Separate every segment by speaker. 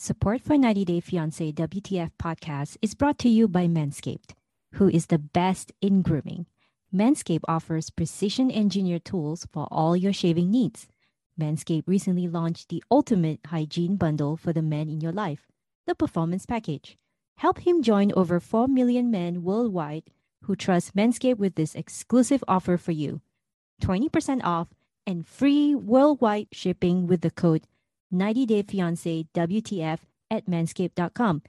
Speaker 1: Support for 90 Day Fiancé WTF podcast is brought to you by Manscaped, who is the best in grooming. Manscaped offers precision engineered tools for all your shaving needs. Manscaped recently launched the ultimate hygiene bundle for the men in your life, the Performance Package. Help him join over 4 million men worldwide who trust Manscaped with this exclusive offer for you 20% off and free worldwide shipping with the code 90 Day Fiancé WTF at manscaped.com.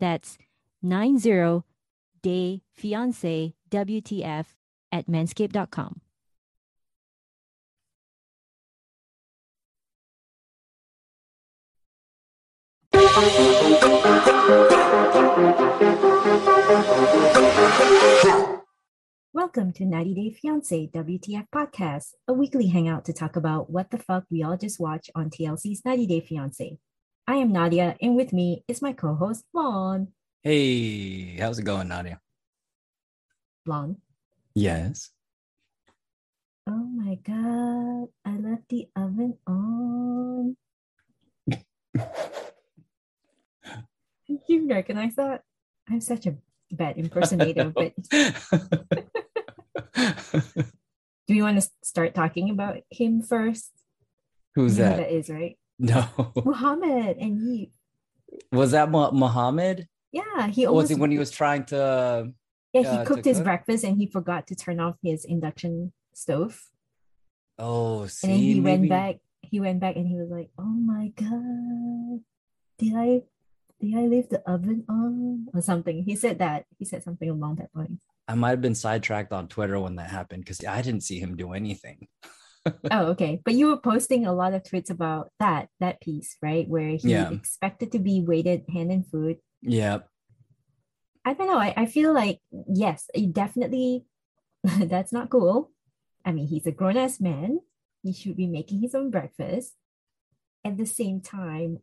Speaker 1: That's 90 Day Fiancé WTF at manscaped.com. Welcome to 90 Day Fiancé WTF Podcast, a weekly hangout to talk about what the fuck we all just watched on TLC's 90 Day Fiancé. I am Nadia, and with me is my co host, Lon.
Speaker 2: Hey, how's it going, Nadia?
Speaker 1: Lon.
Speaker 2: Yes.
Speaker 1: Oh my god, I left the oven on. you recognize that? I'm such a bad impersonator, but do you want to start talking about him first?
Speaker 2: Who's
Speaker 1: You
Speaker 2: that?
Speaker 1: who that is, right?
Speaker 2: No.
Speaker 1: Muhammad and he
Speaker 2: Was that Muhammad?
Speaker 1: yeah, he
Speaker 2: Was
Speaker 1: almost
Speaker 2: it when he was trying to?
Speaker 1: yeah, he
Speaker 2: uh,
Speaker 1: cooked his
Speaker 2: cook?
Speaker 1: breakfast and he forgot to turn off his induction stove.
Speaker 2: Oh, see,
Speaker 1: and then he went back he went back and he was like, Oh my god, did I did I leave the oven on or something? He said that. He said something along that line.
Speaker 2: I might have been sidetracked on Twitter when that happened because I didn't see him do anything.
Speaker 1: oh, okay. But you were posting a lot of tweets about that that piece, right? Where he
Speaker 2: Yeah.
Speaker 1: expected to be waited hand and foot.
Speaker 2: Yeah,
Speaker 1: I don't know. I, I feel like yes, it definitely that's not cool. I mean, he's a grown ass man. He should be making his own breakfast. At the same time,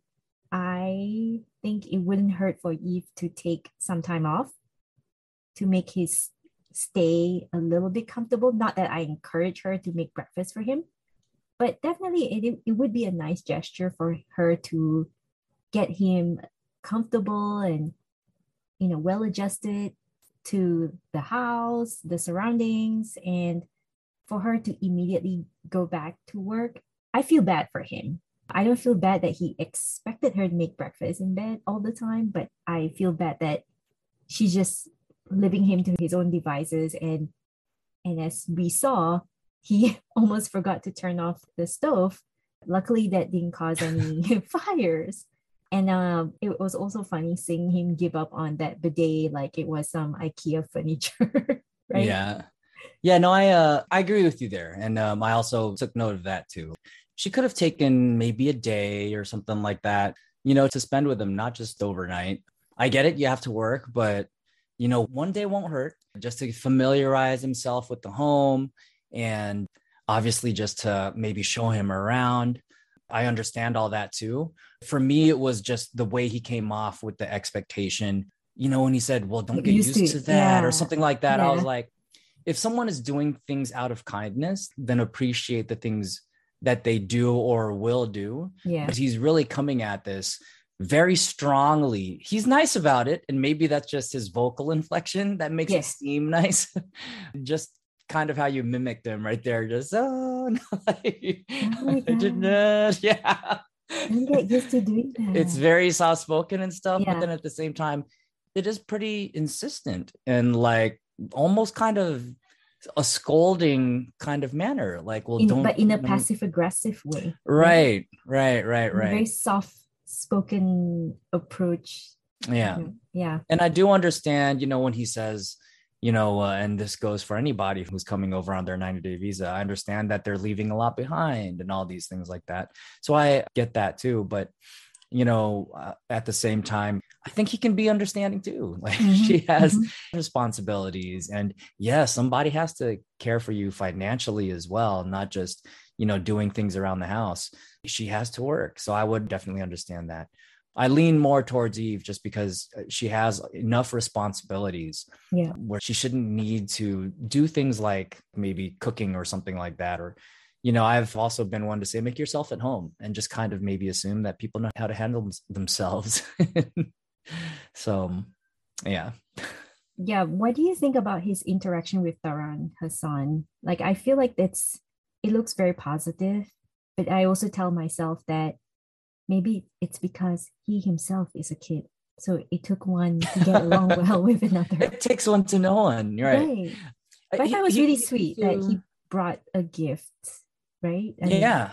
Speaker 1: I think it wouldn't hurt for Eve to take some time off to make his stay a little bit comfortable. Not that I encourage her to make breakfast for him, but definitely it, it would be a nice gesture for her to get him comfortable and you know well adjusted to the house the surroundings and for her to immediately go back to work i feel bad for him i don't feel bad that he expected her to make breakfast in bed all the time but i feel bad that she's just leaving him to his own devices and and as we saw he almost forgot to turn off the stove luckily that didn't cause any fires and um, it was also funny seeing him give up on that bidet like it was some IKEA furniture, right?
Speaker 2: yeah, yeah. No, I uh, I agree with you there, and um, I also took note of that too. She could have taken maybe a day or something like that, you know, to spend with him, not just overnight. I get it, you have to work, but you know, one day won't hurt. Just to familiarize himself with the home, and obviously just to maybe show him around. I understand all that too. For me, it was just the way he came off with the expectation. You know, when he said, Well, don't
Speaker 1: Get used
Speaker 2: used,
Speaker 1: to
Speaker 2: that,
Speaker 1: Yeah.
Speaker 2: or something like that. I was like, if someone is doing things out of kindness, then appreciate the things that they do or will do.
Speaker 1: Yeah.
Speaker 2: But he's really coming at this very strongly. He's nice about it. And maybe that's just his vocal inflection that makes
Speaker 1: Yeah.
Speaker 2: it seem nice. just kind of how you mimic them right there. Just, oh, no, like,
Speaker 1: my
Speaker 2: I didn't Yeah.
Speaker 1: Get used to doing that.
Speaker 2: It's very soft spoken and stuff.
Speaker 1: Yeah.
Speaker 2: But then at the same time, it is pretty insistent and like almost kind of a scolding kind of manner. Like, well,
Speaker 1: in,
Speaker 2: don't.
Speaker 1: but in a passive aggressive way.
Speaker 2: Right, right, right,
Speaker 1: right, Very soft spoken approach.
Speaker 2: Yeah.
Speaker 1: Yeah.
Speaker 2: And I do understand, you know, when he says, you know, uh, and this goes for anybody who's coming over on their 90 day visa, I understand that they're leaving a lot behind and all these things like that. So I get that too. But, you know, uh, at the same time, I think he can be understanding too. Like mm-hmm. she has mm-hmm. responsibilities, and yeah, somebody has to care for you financially as well, not just you know doing things around the house. She has to work, so I would definitely understand that. I lean more towards Eve just because uh, she has enough responsibilities
Speaker 1: yeah.
Speaker 2: where she shouldn't need to do things like maybe cooking or something like that or you know, I've also been one to say, make yourself at home and just kind of maybe assume that people know how to handle themselves. so, yeah.
Speaker 1: Yeah. What do you think about his interaction with Taran, Hassan? Like, I feel like it's, it looks very positive, but I also tell myself that maybe it's because he himself is a kid. So it took one to get along well with another.
Speaker 2: It takes one to know one, right? right.
Speaker 1: But I thought it was really sweet that he brought a gift right?
Speaker 2: Yeah,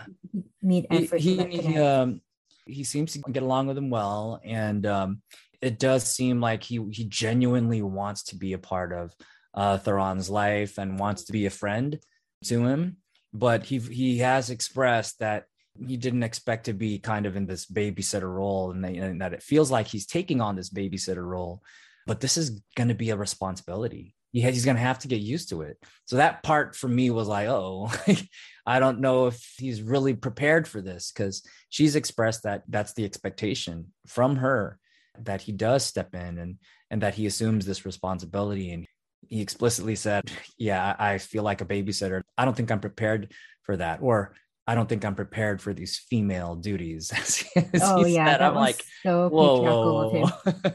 Speaker 1: made effort.
Speaker 2: He he, he, um, he seems to get along with him well, and um, it does seem like he he genuinely wants to be a part of uh, Theron's life and wants to be a friend to him. But he he has expressed that he didn't expect to be kind of in this babysitter role, and, they, and that it feels like he's taking on this babysitter role. But this is going to be a responsibility He he's going to have to get used to it. So that part for me was like, oh, I don't know if he's really prepared for this because she's expressed that that's the expectation from her that he does step in and and that he assumes this responsibility and he explicitly said, "Yeah, I feel like a babysitter. I don't think I'm prepared for that." Or I don't think I'm prepared for these female duties.
Speaker 1: Oh yeah, said. I'm like, so whoa, whoa,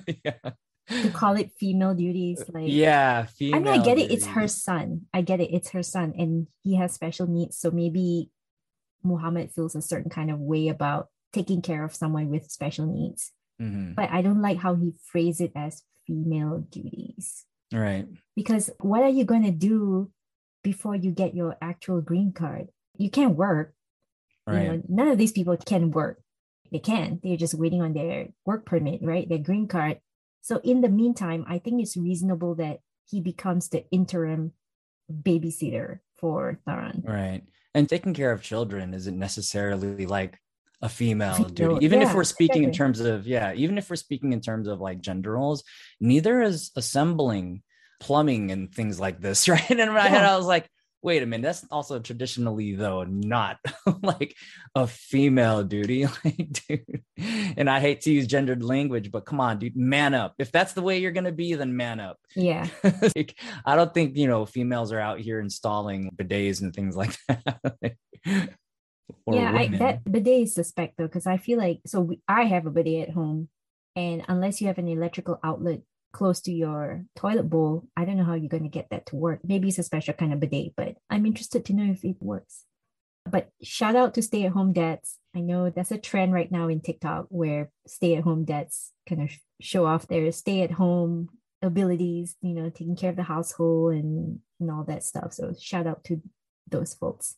Speaker 1: yeah to call it female duties like
Speaker 2: yeah
Speaker 1: i mean i get it it's her son i get it it's her son and he has special needs so maybe muhammad feels a certain kind of way about taking care of someone with special needs mm-hmm. but i don't like how he phrased it as female duties
Speaker 2: right.
Speaker 1: Because what are you going to do before you get your actual green card? You can't work. Right. you know none of these people can work. They can they're just waiting on their work permit right? Their green card. So in the meantime, I think it's reasonable that he becomes the interim babysitter for Taran.
Speaker 2: Right. And taking care of children isn't necessarily like a female duty. Even yeah, if we're speaking exactly. in terms of, yeah, even if we're speaking in terms of like gender roles, neither is assembling plumbing and things like this, right? And in my yeah. head, I was like, wait a minute, that's also traditionally though not like a female duty. like, dude, and I hate to use gendered language, but come on, dude, man up. If that's the way you're gonna be, then man up.
Speaker 1: Yeah.
Speaker 2: like, I don't think you know females are out here installing bidets and things like that.
Speaker 1: Yeah, I, that bidet is suspect though, because I feel like so we, I have a bidet at home, and unless you have an electrical outlet close to your toilet bowl, I don't know how you're going to get that to work. Maybe it's a special kind of bidet, but I'm interested to know if it works. But shout out to stay at home dads. I know that's a trend right now in TikTok where stay at home dads kind of show off their stay at home abilities, you know, taking care of the household and, and all that stuff. So shout out to those folks.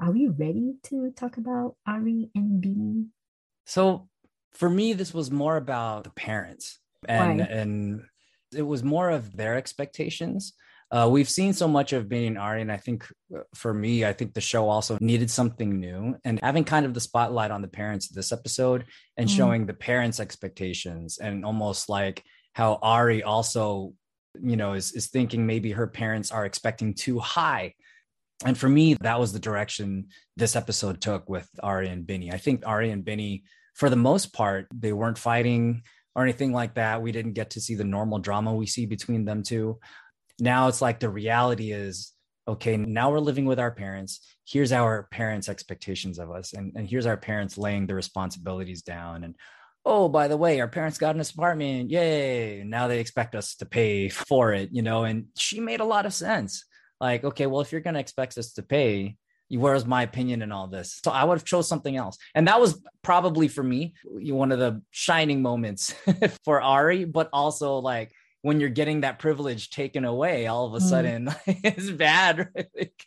Speaker 1: Are we ready to talk about Ari and Bini?
Speaker 2: So for me, this was more about the parents and Why? and it was more of their expectations. Uh, we've seen so much of being Ari, and I think uh, for me, I think the show also needed something new. And having kind of the spotlight on the parents this episode and mm. showing the parents' expectations, and almost like how Ari also, you know, is is thinking maybe her parents are expecting too high. And for me, that was the direction this episode took with Ari and Bini. I think Ari and Bini, for the most part, they weren't fighting or anything like that. We didn't get to see the normal drama we see between them two. Now it's like the reality is okay, now we're living with our parents. Here's our parents' expectations of us, and, and here's our parents laying the responsibilities down. And oh, by the way, our parents got an apartment. Yay. Now they expect us to pay for it, you know, and she made a lot of sense. Like, okay, well, if you're going to expect us to pay, where's my opinion in all this? So i would have chose something else. And that was probably for me one of the shining moments for ari but also like when you're getting that privilege taken away all of a mm. sudden it's bad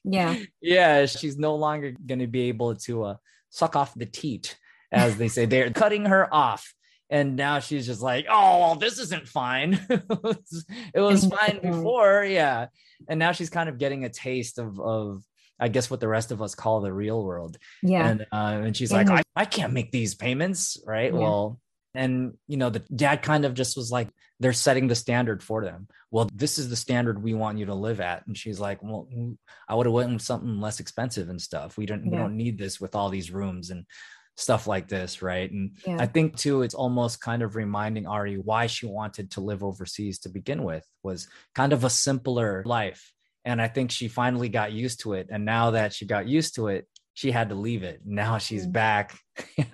Speaker 1: yeah.
Speaker 2: yeah she's no longer going to be able to uh, suck off the teat as they say. They're cutting her off and now she's just like oh well, this isn't fine it was, it was fine before yeah and now she's kind of getting a taste of of I guess what the rest of us call the real world.
Speaker 1: Yeah.
Speaker 2: And uh, and she's
Speaker 1: Yeah,
Speaker 2: like. I, I can't make these payments, right?
Speaker 1: Yeah.
Speaker 2: Well, and you know, the dad kind of just was like, they're setting the standard for them. Well, this is the standard we want you to live at. And she's like, Well, I would have went with something less expensive and stuff. We don't we don't need this with all these rooms and stuff like this, right? And
Speaker 1: Yeah.
Speaker 2: I think too, it's almost kind of reminding Ari why she wanted to live overseas to begin with was kind of a simpler life. And I think she finally got used to it. And now that she got used to it, she had to leave it. Now she's
Speaker 1: Mm.
Speaker 2: back.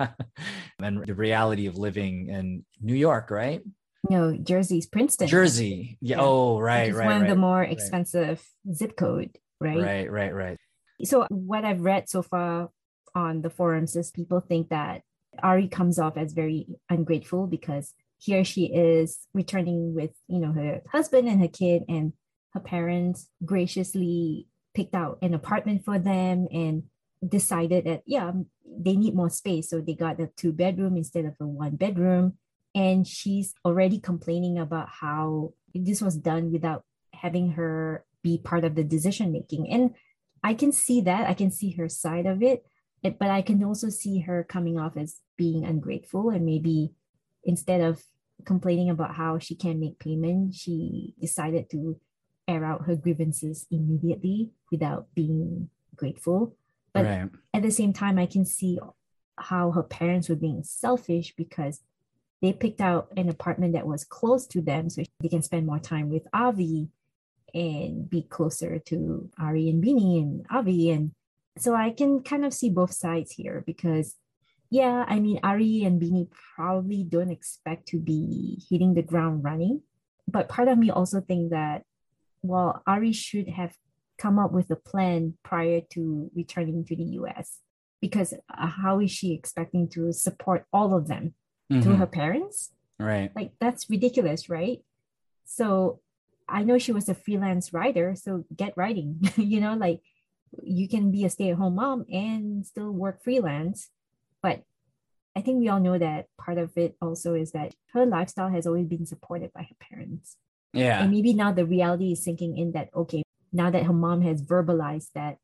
Speaker 2: and the reality of living in New York, right?
Speaker 1: no, Jersey's Princeton.
Speaker 2: Jersey. Yeah.
Speaker 1: Yeah.
Speaker 2: Oh,
Speaker 1: which
Speaker 2: right, right.
Speaker 1: one of the more
Speaker 2: right.
Speaker 1: expensive zip code, right?
Speaker 2: Right, right, right.
Speaker 1: So what I've read so far on the forums is people think that Ari comes off as very ungrateful because here she is returning with, you know, her husband and her kid and her parents graciously picked out an apartment for them and decided that yeah, um, they need more space. So they got a two bedroom instead of a one bedroom. And she's already complaining about how this was done without having her be part of the decision making. And I can see that. I can see her side of it, it- but I can also see her coming off as being ungrateful and maybe instead of complaining about how she can't make payment, she decided to air out her grievances immediately without being grateful. But
Speaker 2: right.
Speaker 1: at the same time, I can see how her parents were being selfish because they picked out an apartment that was close to them so they can spend more time with Avi and be closer to Ari and Bini and Avi. And so I can kind of see both sides here because, yeah, I mean, Ari and Bini probably don't expect to be hitting the ground running. But part of me also think that, well, Ari should have come up with a plan prior to returning to the US because uh, how is she expecting to support all of them through
Speaker 2: Mhm.
Speaker 1: her parents?
Speaker 2: Right.
Speaker 1: Like that's ridiculous, right? So I know she was a freelance writer, so get writing. you know, like you can be a stay-at-home mom and still work freelance. But I think we all know that part of it also is that her lifestyle has always been supported by her parents.
Speaker 2: Yeah.
Speaker 1: And maybe now the reality is sinking in that, okay, now that her mom has verbalized that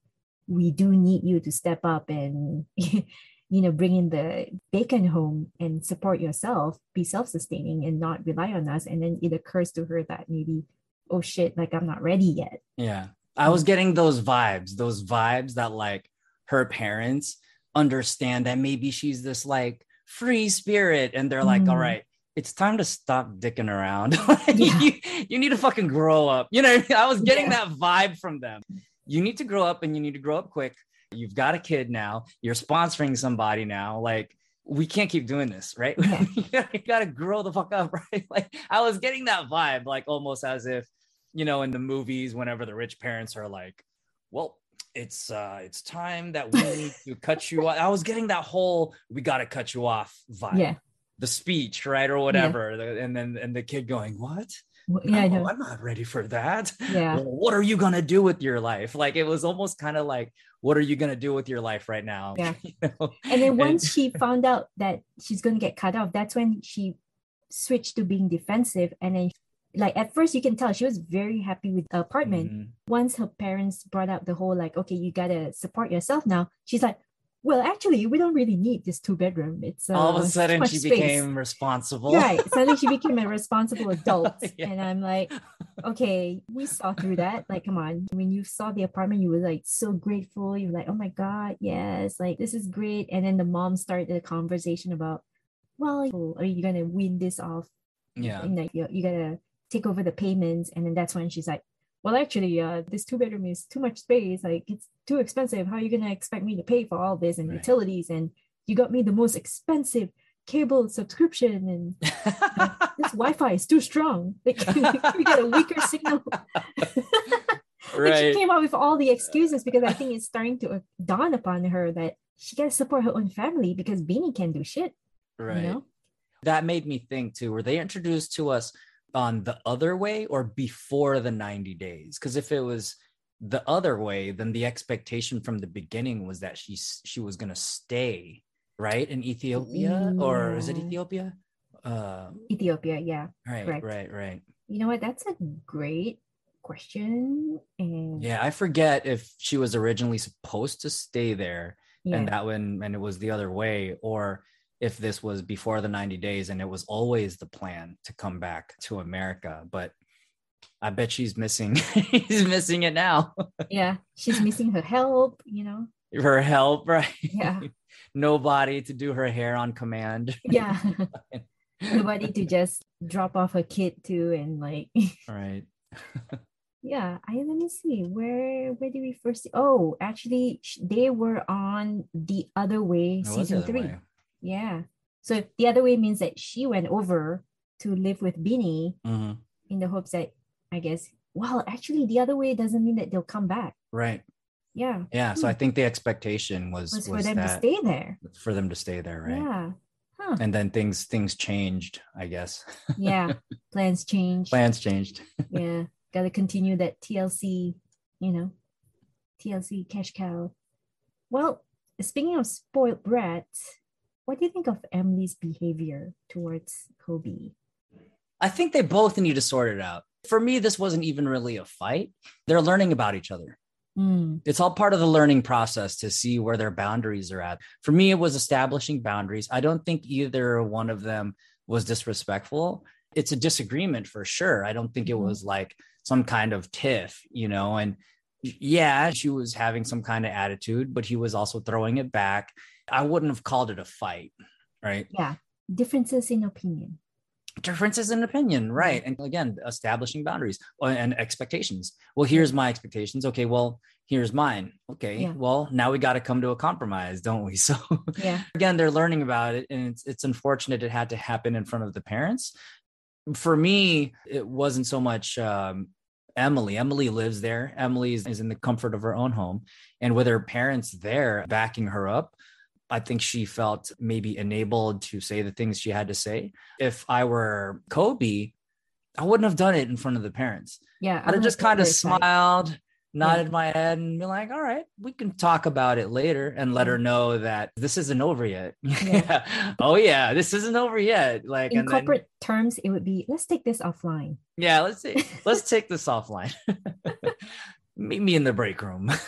Speaker 1: we do need you to step up and, you know, bring in the bacon home and support yourself, be self sustaining and not rely on us. And then it occurs to her that maybe, oh shit, like I'm not ready yet.
Speaker 2: Yeah. I was getting those vibes, those vibes that like her parents understand that maybe she's this like free spirit and they're like,
Speaker 1: Mm.
Speaker 2: all right, it's time to stop dicking around.
Speaker 1: Yeah.
Speaker 2: you, you need to fucking grow up. You know, I, mean? I was getting
Speaker 1: Yeah.
Speaker 2: that vibe from them. You need to grow up and you need to grow up quick. You've got a kid now, you're sponsoring somebody now. Like, we can't keep doing this, right? You gotta grow the fuck up, right? Like, I was getting that vibe, like almost as if you know, in the movies, whenever the rich parents are like, well, it's uh it's time that we need to cut you off. I was getting that whole we gotta cut you off vibe.
Speaker 1: Yeah.
Speaker 2: The speech, right? Or whatever. The- And then and the kid going, What?
Speaker 1: Well, Yeah, know.
Speaker 2: I'm not ready for that.
Speaker 1: Yeah.
Speaker 2: Well, what are you gonna do with your life? Like it was almost kind of like, what are you gonna do with your life right now?
Speaker 1: Yeah.
Speaker 2: You know?
Speaker 1: And then once she found out that she's going to get cut off, that's when she switched to being defensive. And then, like, at first, you can tell she was very happy with the apartment.
Speaker 2: Mhm.
Speaker 1: Once her parents brought up the whole, like, okay, you got to support yourself now, she's like, well, actually, we don't really need this two bedroom. It's uh,
Speaker 2: all of a sudden she
Speaker 1: space."
Speaker 2: became responsible.
Speaker 1: Right. Suddenly she became a responsible adult.
Speaker 2: Yeah.
Speaker 1: And I'm like, okay, we saw through that. Like, come on. When you saw the apartment, you were like so grateful. You were like, oh my God, yes, like this is great. And then the mom started the conversation about, well, are you gonna win this off?
Speaker 2: yeah.
Speaker 1: And like you, you gotta take over the payments. And then that's when she's like, well, actually, uh, this two bedroom is too much space. Like it's too expensive. How are you gonna expect me to pay for all this and
Speaker 2: Right.
Speaker 1: utilities? And you got me the most expensive cable subscription and this Wi-Fi is too strong. Like we get a weaker signal. Like, she came up with all the excuses because I think it's starting to uh, dawn upon her that she got to support her own family because Bini can do shit.
Speaker 2: Right.
Speaker 1: You know?
Speaker 2: that made me think too were they introduced to us on the other way or before the 90 days because if it was the other way then the expectation from the beginning was that she she was going to stay right in ethiopia or is it ethiopia uh
Speaker 1: Ethiopia, yeah.
Speaker 2: right
Speaker 1: Correct.
Speaker 2: right right
Speaker 1: You know what? That's a great question and
Speaker 2: Yeah, I forget if she was originally supposed to stay there
Speaker 1: yeah,
Speaker 2: and that when and it was the other way, or if this was before the 90 days and it was always the plan to come back to America. But I bet she's missing he's missing it now.
Speaker 1: yeah she's missing her help you know
Speaker 2: Her help, right?
Speaker 1: Yeah.
Speaker 2: Nobody to do her hair on command.
Speaker 1: yeah nobody to just drop off her kid to and like
Speaker 2: Right.
Speaker 1: yeah i let me see where where did we first see oh actually they were on the other way season three
Speaker 2: way.
Speaker 1: Yeah so the other way means that she went over to live with Bini
Speaker 2: Mhm.
Speaker 1: in the hopes that i guess well actually the other way doesn't mean that they'll come back
Speaker 2: Right.
Speaker 1: yeah
Speaker 2: Yeah. So
Speaker 1: Hmm.
Speaker 2: I think the expectation was,
Speaker 1: was
Speaker 2: was,
Speaker 1: for them to stay there
Speaker 2: for them to stay there, right?
Speaker 1: yeah huh
Speaker 2: And then things things changed, I guess.
Speaker 1: yeah plans change
Speaker 2: Plans changed.
Speaker 1: yeah gotta continue that tlc you know tlc cash cow well speaking of spoiled brats what do you think of emily's behavior towards kobe
Speaker 2: I think they both need to sort it out. For me, this wasn't even really a fight. They're learning about each other.
Speaker 1: Mm,
Speaker 2: It's all part of the learning process to see where their boundaries are at. For me, it was establishing boundaries. I don't think either one of them was disrespectful. It's a disagreement for sure. I don't think it
Speaker 1: Mhm.
Speaker 2: was like some kind of tiff, you know, and yeah, she was having some kind of attitude, but he was also throwing it back. I wouldn't have called it a fight, right?
Speaker 1: yeah differences in opinion.
Speaker 2: Differences in opinion right and again establishing boundaries uh, and expectations. Well here's my expectations. Okay well here's mine. Okay
Speaker 1: Yeah.
Speaker 2: well now we got to come to a compromise don't we? So
Speaker 1: yeah.
Speaker 2: again they're learning about it and it's it's unfortunate it had to happen in front of the parents. For me it wasn't so much um Emily, Emily lives there. Emily is, is in the comfort of her own home. And with her parents there backing her up, I think she felt maybe enabled to say the things she had to say. If I were Kobe, I wouldn't have done it in front of the parents.
Speaker 1: yeah
Speaker 2: I'd have just kind of
Speaker 1: smiled.
Speaker 2: Nodded my head, and be like, all right, we can talk about it later and let her know that this isn't over yet.
Speaker 1: Yeah.
Speaker 2: oh, yeah, this isn't over yet. Like,
Speaker 1: in
Speaker 2: and then,
Speaker 1: corporate terms it would be let's take this offline
Speaker 2: yeah, let's see, let's take this offline. Meet me in the break room.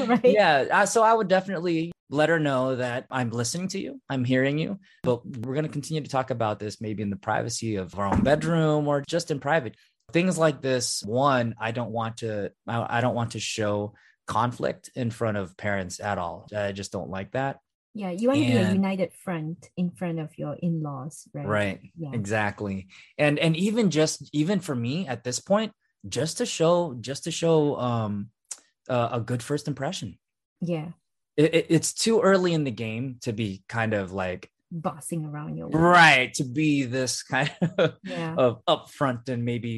Speaker 1: Right.
Speaker 2: Yeah. uh, So I would definitely let her know that I'm listening to you, I'm hearing you, but we're going to continue to talk about this maybe in the privacy of our own bedroom or just in private. Things like this, one, I don't want to, I don't want to show conflict in front of parents at all. I just don't like that.
Speaker 1: yeah you want to be a united front in front of your in-laws right
Speaker 2: Right.
Speaker 1: yeah
Speaker 2: Exactly. And and even just even for me at this point, just to show just to show um uh, a good first impression.
Speaker 1: yeah
Speaker 2: It, it- it's too early in the game to be kind of like
Speaker 1: bossing around your
Speaker 2: right to be this kind of,
Speaker 1: yeah
Speaker 2: of upfront and maybe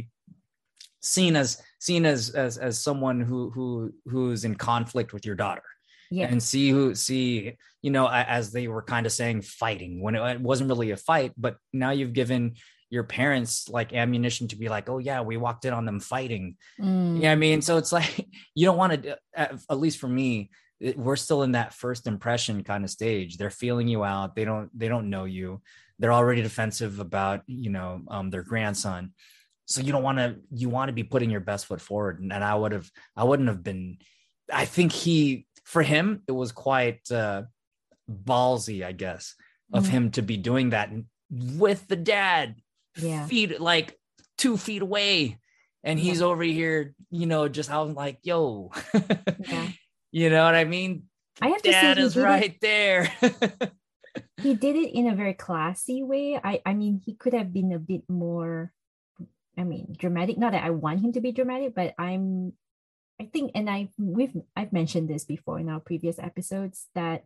Speaker 2: seen as seen as as as someone who who who's in conflict with your daughter.
Speaker 1: Yeah.
Speaker 2: And see who see you know as they were kind of saying fighting when it, it wasn't really a fight but now you've given your parents like ammunition to be like oh yeah we walked in on them fighting.
Speaker 1: Mm,
Speaker 2: yeah i mean so it's like you don't want to at least for me we're still in that first impression kind of stage. They're feeling you out. They don't they don't know you. They're already defensive about you know um, their grandson so you don't want to you want to be putting your best foot forward and, and i would have i wouldn't have been i think he for him it was quite uh ballsy i guess of
Speaker 1: Mm.
Speaker 2: him to be doing that with the dad
Speaker 1: Yeah.
Speaker 2: feet like two feet away and he's over here you know just out like yo
Speaker 1: Yeah.
Speaker 2: you know what i mean
Speaker 1: I have to
Speaker 2: dad
Speaker 1: say he
Speaker 2: is
Speaker 1: did it-
Speaker 2: right there
Speaker 1: he did it in a very classy way. I I mean he could have been a bit more I mean dramatic. Not that I want him to be dramatic, but I'm I think and I we've I've mentioned this before in our previous episodes that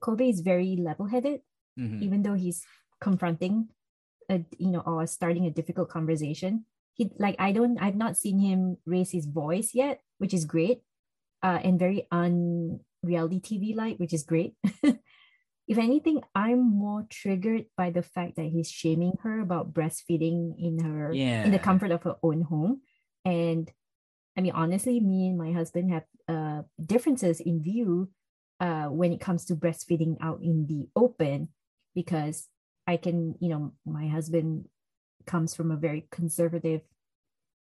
Speaker 1: Kobe is very level-headed,
Speaker 2: Mhm.
Speaker 1: even though he's confronting a you know or starting a difficult conversation. He like I don't I've not seen him raise his voice yet, which is great. Uh and very un reality TV like, which is great. if anything, I'm more triggered by the fact that he's shaming her about breastfeeding in her in the comfort of her own home. And I mean, honestly, me and my husband have uh, differences in view uh, when it comes to breastfeeding out in the open, because I can, you know, my husband comes from a very conservative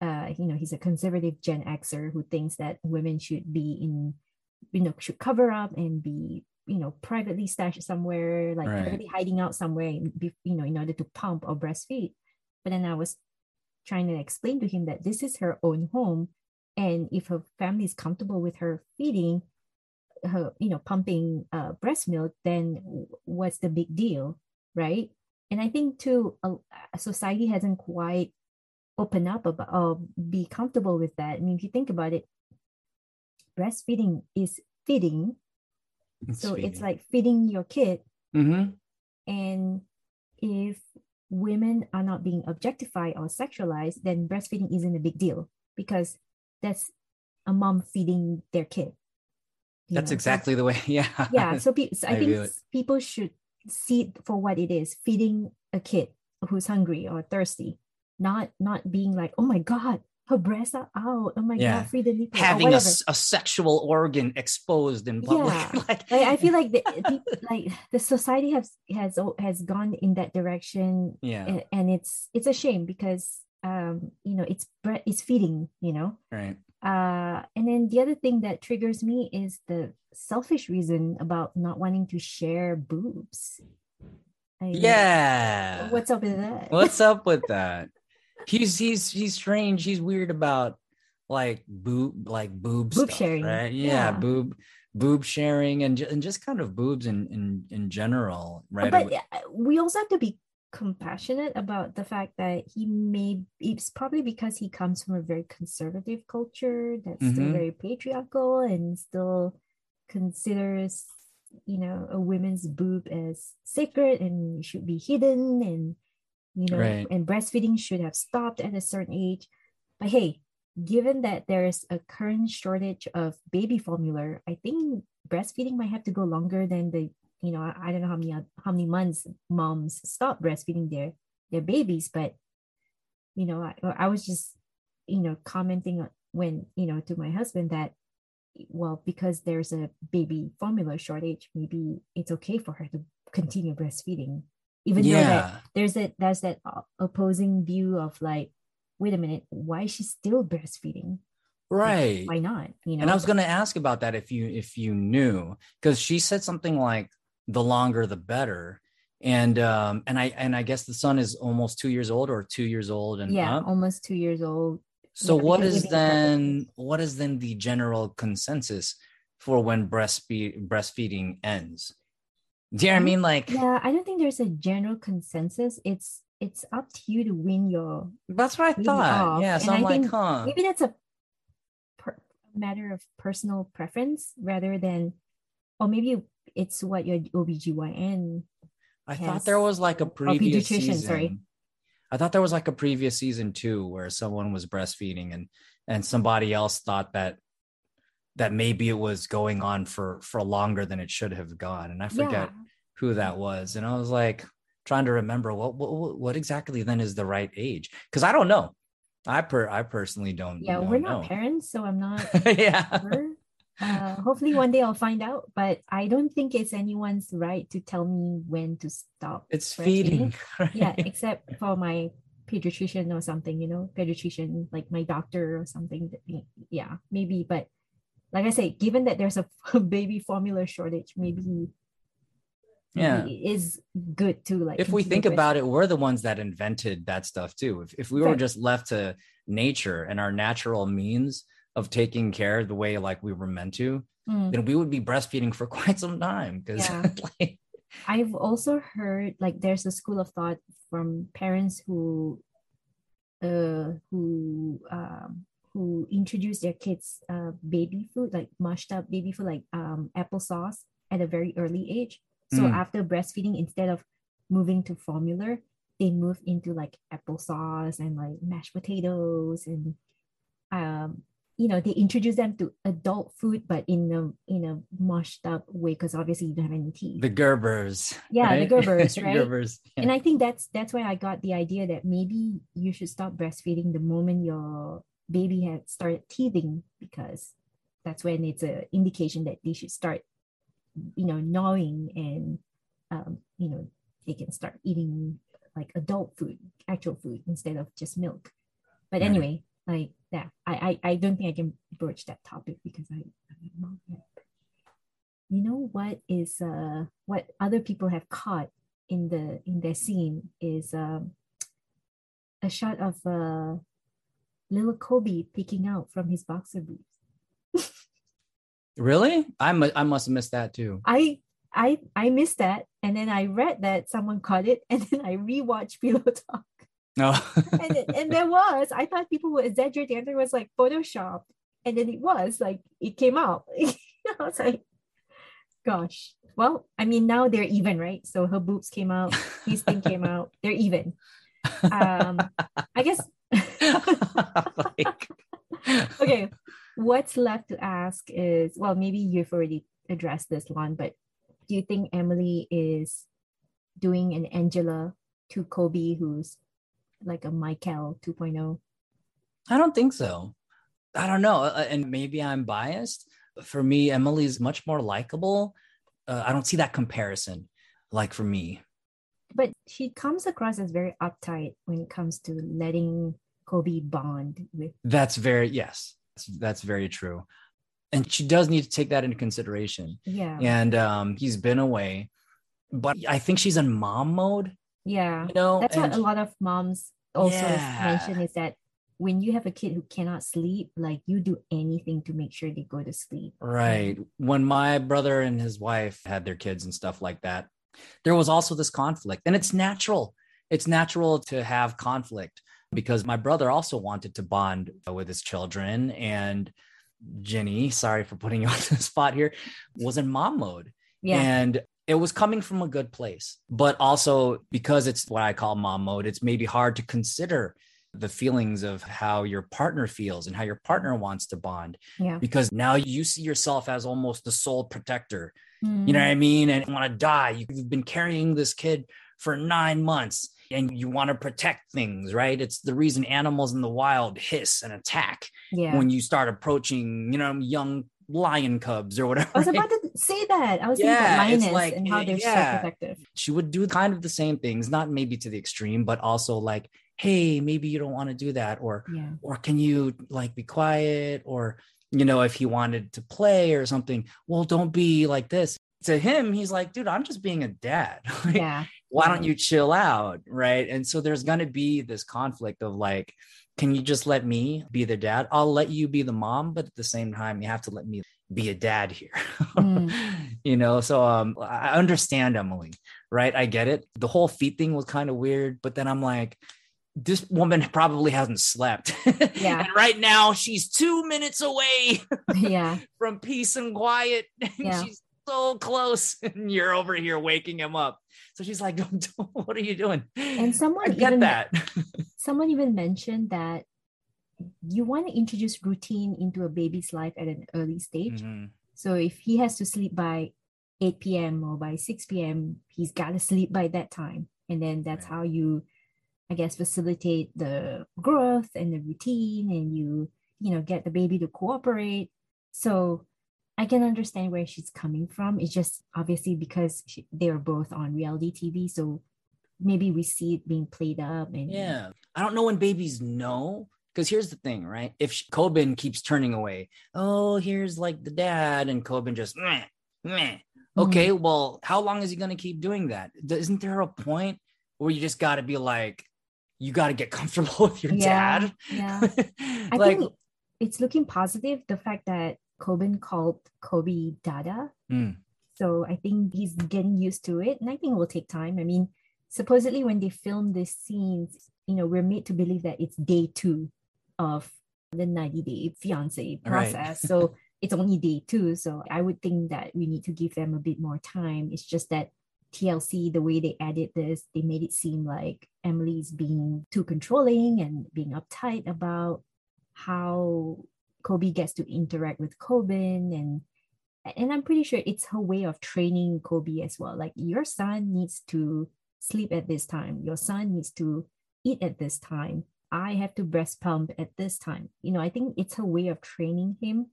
Speaker 1: uh, you know, he's a conservative Gen Xer who thinks that women should be in, you know, should cover up and be, you know, privately stashed somewhere, like
Speaker 2: Right.
Speaker 1: privately hiding out somewhere, in, you know, in order to pump or breastfeed. But then I was trying to explain to him that this is her own home, and if her family is comfortable with her feeding, her, you know, pumping uh, breast milk, then what's the big deal, right? And I think too, society hasn't quite opened up about or be comfortable with that. I mean, if you think about it, breastfeeding is feeding. So it's like feeding your kid.
Speaker 2: hmm
Speaker 1: And if women are not being objectified or sexualized, then breastfeeding isn't a big deal because that's a mom feeding their kid.
Speaker 2: that's
Speaker 1: know?
Speaker 2: Exactly the way. Yeah.
Speaker 1: yeah so, pe- so i
Speaker 2: I
Speaker 1: think
Speaker 2: feel it.
Speaker 1: s- people should see it for what it is feeding a kid who's hungry or thirsty not not being like oh my god her breasts are out oh my
Speaker 2: Yeah.
Speaker 1: god free the nipple
Speaker 2: Having a, a sexual organ exposed in public.
Speaker 1: Yeah.
Speaker 2: like,
Speaker 1: like, i feel like the peop- like the society has has has gone in that direction
Speaker 2: yeah.
Speaker 1: a- and it's it's a shame because um you know it's bre- it's feeding you know
Speaker 2: Right.
Speaker 1: uh and then the other thing that triggers me is the selfish reason about not wanting to share boobs I-
Speaker 2: Yeah.
Speaker 1: what's up with that
Speaker 2: What's up with that? He's he's he's strange. He's weird about like boob like boob
Speaker 1: Boob
Speaker 2: stuff,
Speaker 1: sharing.
Speaker 2: right? Yeah,
Speaker 1: Yeah.
Speaker 2: boob boob sharing and and just kind of boobs in in in general, right?
Speaker 1: but we also have to be compassionate about the fact that he may it's probably because he comes from a very conservative culture that's still
Speaker 2: Mhm.
Speaker 1: very patriarchal and still considers you know a woman's boob as sacred and should be hidden and you know
Speaker 2: Right.
Speaker 1: and breastfeeding should have stopped at a certain age but hey given that there's a current shortage of baby formula i think breastfeeding might have to go longer than the you know i, I don't know how many how many months moms stop breastfeeding their their babies but you know i, I was just you know commenting when you know to my husband that well because there's a baby formula shortage maybe it's okay for her to continue breastfeeding even though that there's that there's that opposing view of like wait a minute why is she still breastfeeding Like,
Speaker 2: Right.
Speaker 1: why not you know
Speaker 2: And I was going to ask about that if you if you knew cuz she said something like the longer the better. And um and I and I guess the son is almost 2 years old or 2 years old and
Speaker 1: yeah
Speaker 2: up.
Speaker 1: almost two years old
Speaker 2: So
Speaker 1: Yeah,
Speaker 2: what
Speaker 1: because
Speaker 2: is then what is then the general consensus for when breastfeed breastfeeding ends? Do you know what I mean? Like
Speaker 1: yeah i don't think there's a general consensus it's it's up to you to win your
Speaker 2: that's what I thought.
Speaker 1: off.
Speaker 2: Yeah, so
Speaker 1: And
Speaker 2: I'm
Speaker 1: I
Speaker 2: like, huh.
Speaker 1: maybe that's a per- matter of personal preference rather than or maybe it's what your OBGYN
Speaker 2: I thought there was like a previous season.
Speaker 1: sorry.
Speaker 2: I thought there was like a previous season too where someone was breastfeeding and and somebody else thought that that maybe it was going on for for longer than it should have gone and I forget
Speaker 1: yeah
Speaker 2: who that was and I was like trying to remember what what, what exactly then is the right age because I don't know. I per I personally don't.
Speaker 1: yeah
Speaker 2: don't
Speaker 1: we're not
Speaker 2: know.
Speaker 1: parents so i'm not
Speaker 2: yeah.
Speaker 1: sure. Uh, hopefully one day i'll find out but i don't think it's anyone's right to tell me when to stop
Speaker 2: It's feeding.
Speaker 1: yeah except for my pediatrician or something you know pediatrician like my doctor or something yeah maybe but like i say given that there's a baby formula shortage maybe
Speaker 2: Yeah.
Speaker 1: is good too like
Speaker 2: if we think
Speaker 1: breast-
Speaker 2: about it, we're the ones that invented that stuff too. If, if we were
Speaker 1: Right.
Speaker 2: just left to nature and our natural means of taking care the way like we were meant to,
Speaker 1: Mm.
Speaker 2: then we would be breastfeeding for quite some time. Because
Speaker 1: Yeah.
Speaker 2: like,
Speaker 1: I've also heard like there's a school of thought from parents who uh who um who introduce their kids uh baby food like mushed up baby food like um applesauce at a very early age. So
Speaker 2: Mm.
Speaker 1: after breastfeeding, instead of moving to formula, they move into like applesauce and like mashed potatoes and um you know they introduce them to adult food but in a in a mushed up way because obviously you don't have any teeth
Speaker 2: the Gerbers.
Speaker 1: yeah the? Gerbers right
Speaker 2: Gerbers.
Speaker 1: and I think that's that's where I got the idea that maybe you should stop breastfeeding the moment your baby had started teething because that's when it's an indication that they should start, you know, gnawing and um, you know they can start eating like adult food, actual food instead of just milk. But
Speaker 2: Right.
Speaker 1: anyway, Like that. I, I I don't think I can broach that topic because I I'm a mom yet. You know what is uh what other people have caught in the in their scene is um a shot of uh little Kobe peeking out from his boxer briefs.
Speaker 2: Really? I mu- I must have missed that too.
Speaker 1: I I I missed that, and then I read that someone caught it, and then I rewatched Pillow Talk,
Speaker 2: No.
Speaker 1: and it, and there was. I thought people were exaggerating. I thought it was like Photoshop, and then it was like it came out. I was like, gosh. Well, I mean, now they're even, right? So her boobs came out, his thing came out. They're even. Um, I guess.
Speaker 2: Like-
Speaker 1: okay, what's left to ask is well, maybe you've already addressed this one, but do you think Emily is doing an Angela to Kobe who's like a Michael 2.0?
Speaker 2: I don't think so. I don't know. Uh, And maybe I'm biased. For me, Emily is much more likable. Uh, I don't see that comparison like for me.
Speaker 1: But she comes across as very uptight when it comes to letting Kobe bond with.
Speaker 2: That's very, yes, that's, that's very true. And she does need to take that into consideration.
Speaker 1: Yeah.
Speaker 2: And um, he's been away, but I think she's in mom mode,
Speaker 1: Yeah.
Speaker 2: you know?
Speaker 1: That's what a lot of moms also
Speaker 2: Yeah.
Speaker 1: mention is that when you have a kid who cannot sleep, like you do anything to make sure they go to sleep.
Speaker 2: Right. When my brother and his wife had their kids and stuff like that, there was also this conflict. And it's natural. It's natural to have conflict because my brother also wanted to bond with his children. And Jenny, sorry for putting you on the spot here, was in mom mode.
Speaker 1: Yeah.
Speaker 2: And it was coming from a good place. But also because it's what I call mom mode, it's maybe hard to consider the feelings of how your partner feels and how your partner wants to bond
Speaker 1: yeah.
Speaker 2: because now you see yourself as almost the sole protector.
Speaker 1: Mm.
Speaker 2: You know what I mean? And want to die. You've been carrying this kid for nine months and you want to protect things, right? It's the reason animals in the wild hiss and attack
Speaker 1: yeah.
Speaker 2: when you start approaching, you know, young lion cubs or whatever.
Speaker 1: I was about to say that. I was
Speaker 2: Yeah,
Speaker 1: thinking about lioness
Speaker 2: like,
Speaker 1: and how they're
Speaker 2: yeah.
Speaker 1: so protective.
Speaker 2: she would do kind of the same things, not maybe to the extreme, but also like, hey, maybe you don't want to do that, or
Speaker 1: Yeah.
Speaker 2: or can you like be quiet, or you know, if he wanted to play or something, well, don't be like this. To him, he's like, dude, I'm just being a dad. Like,
Speaker 1: Yeah.
Speaker 2: Why don't you chill out, right? And so there's gonna be this conflict of like, can you just let me be the dad? I'll let you be the mom, but at the same time, you have to let me be a dad here.
Speaker 1: Mm.
Speaker 2: you know, so um I understand Emily, right? I get it. The whole feet thing was kind of weird, but then I'm like, this woman probably hasn't slept.
Speaker 1: Yeah.
Speaker 2: and right now she's two minutes away
Speaker 1: yeah.
Speaker 2: from peace and quiet. And
Speaker 1: Yeah.
Speaker 2: she's so close. And you're over here waking him up. So she's like, what are you doing?
Speaker 1: And someone
Speaker 2: I get
Speaker 1: even
Speaker 2: that.
Speaker 1: someone even mentioned that you want to introduce routine into a baby's life at an early stage.
Speaker 2: Mhm.
Speaker 1: So if he has to sleep by 8 p.m. or by 6 p.m., he's got to sleep by that time. And then that's
Speaker 2: Right.
Speaker 1: how you, I guess, facilitate the growth and the routine and you, you know, get the baby to cooperate. So I can understand where she's coming from. It's just obviously because she, they are both on reality TV. So maybe we see it being played up and
Speaker 2: Yeah. I don't know when babies know. Because here's the thing, right? If sh- Koban keeps turning away, oh, here's like the dad, and Koban just, meh, meh. Mm-hmm. Okay, well, how long is he going to keep doing that? Th- Isn't there a point where you just got to be like, you got to get comfortable with your
Speaker 1: Yeah,
Speaker 2: dad?
Speaker 1: yeah. I think it's looking positive. The fact that Koban called Kobe Dada.
Speaker 2: Mm.
Speaker 1: So I think he's getting used to it. And I think it will take time. I mean, supposedly when they film these scenes, you know, we're made to believe that it's day two of the 90 day fiance
Speaker 2: Right.
Speaker 1: process. so it's only day two. So I would think that we need to give them a bit more time. It's just that TLC, the way they edit this, they made it seem like Emily's being too controlling and being uptight about how Kobe gets to interact with Koban and and I'm pretty sure it's her way of training Kobe as well. Like your son needs to sleep at this time. Your son needs to eat at this time. I have to breast pump at this time. You know, I think it's her way of training him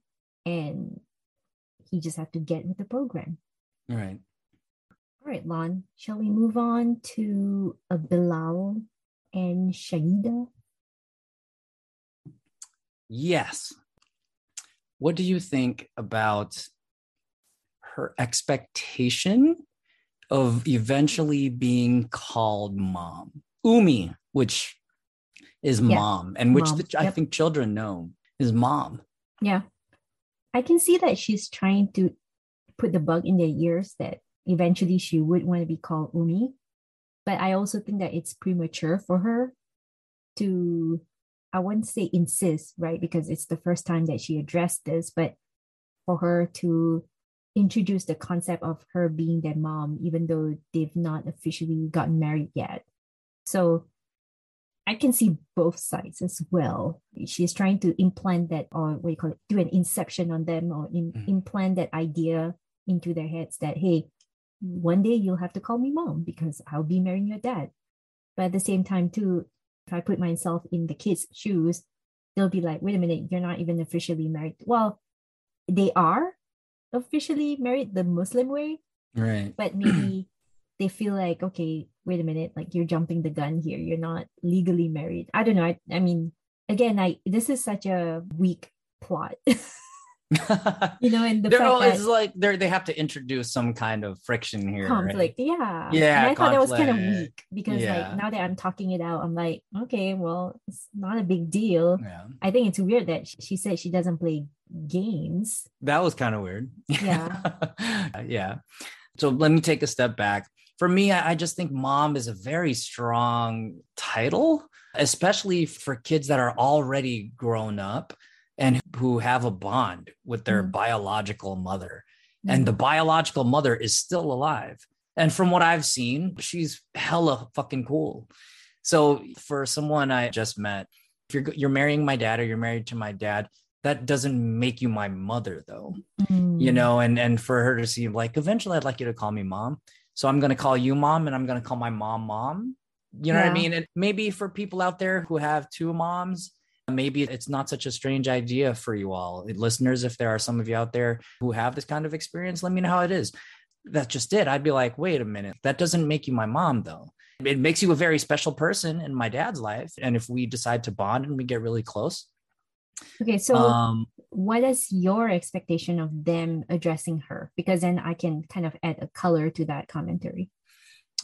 Speaker 1: and he just have to get with the program.
Speaker 2: all right.
Speaker 1: All right, Lon, shall we move on to uh, Bilal and Shaeeda?
Speaker 2: Yes. What do you think about her expectation of eventually being called mom? Umi, which is
Speaker 1: Yeah,
Speaker 2: mom, and which
Speaker 1: mom,
Speaker 2: the, I think children know is mom.
Speaker 1: Yeah. I can see that she's trying to put the bug in their ears that eventually she would want to be called Umi. But I also think that it's premature for her to, I wouldn't say insist, right? Because it's the first time that she addressed this, but for her to introduce the concept of her being their mom, even though they've not officially gotten married yet. So I can see both sides as well. She's trying to implant that, or what you call it, do an inception on them, or in,
Speaker 2: Mhm.
Speaker 1: implant that idea into their heads that, hey, one day you'll have to call me mom because I'll be marrying your dad. But at the same time, too, if I put myself in the kids' shoes, they'll be like, wait a minute, you're not even officially married. Well, they are officially married the Muslim way,
Speaker 2: Right.
Speaker 1: but maybe they feel like okay wait a minute like you're jumping the gun here you're not legally married i don't know i, I mean again i this is such a weak plot you know and the
Speaker 2: They're always like they they have to introduce some kind of friction here. right?
Speaker 1: conflict yeah
Speaker 2: Yeah,
Speaker 1: and i thought that was kind of weak because
Speaker 2: Yeah.
Speaker 1: like now that i'm talking it out i'm like okay well it's not a big deal
Speaker 2: Yeah.
Speaker 1: i think it's weird that she, she said she doesn't play games
Speaker 2: That was kind of weird.
Speaker 1: Yeah.
Speaker 2: Uh, yeah. So let me take a step back. For me, I, I just think mom is a very strong title, especially for kids that are already grown up and who have a bond with their
Speaker 1: Mhm.
Speaker 2: biological mother. And the biological mother is still alive. And from what I've seen, she's hella fucking cool. So for someone I just met, if you're you're marrying my dad or you're married to my dad, that doesn't make you my mother though
Speaker 1: Mm.
Speaker 2: you know and and for her to see like eventually i'd like you to call me mom so i'm going to call you mom and i'm going to call my mom mom you know what i mean and maybe for people out there who have two moms maybe it's not such a strange idea for you all listeners if there are some of you out there who have this kind of experience let me know how it is that's just it i'd be like wait a minute that doesn't make you my mom though it makes you a very special person in my dad's life and if we decide to bond and we get really close
Speaker 1: okay so
Speaker 2: um
Speaker 1: what is your expectation of them addressing her? Because then I can kind of add a color to that commentary.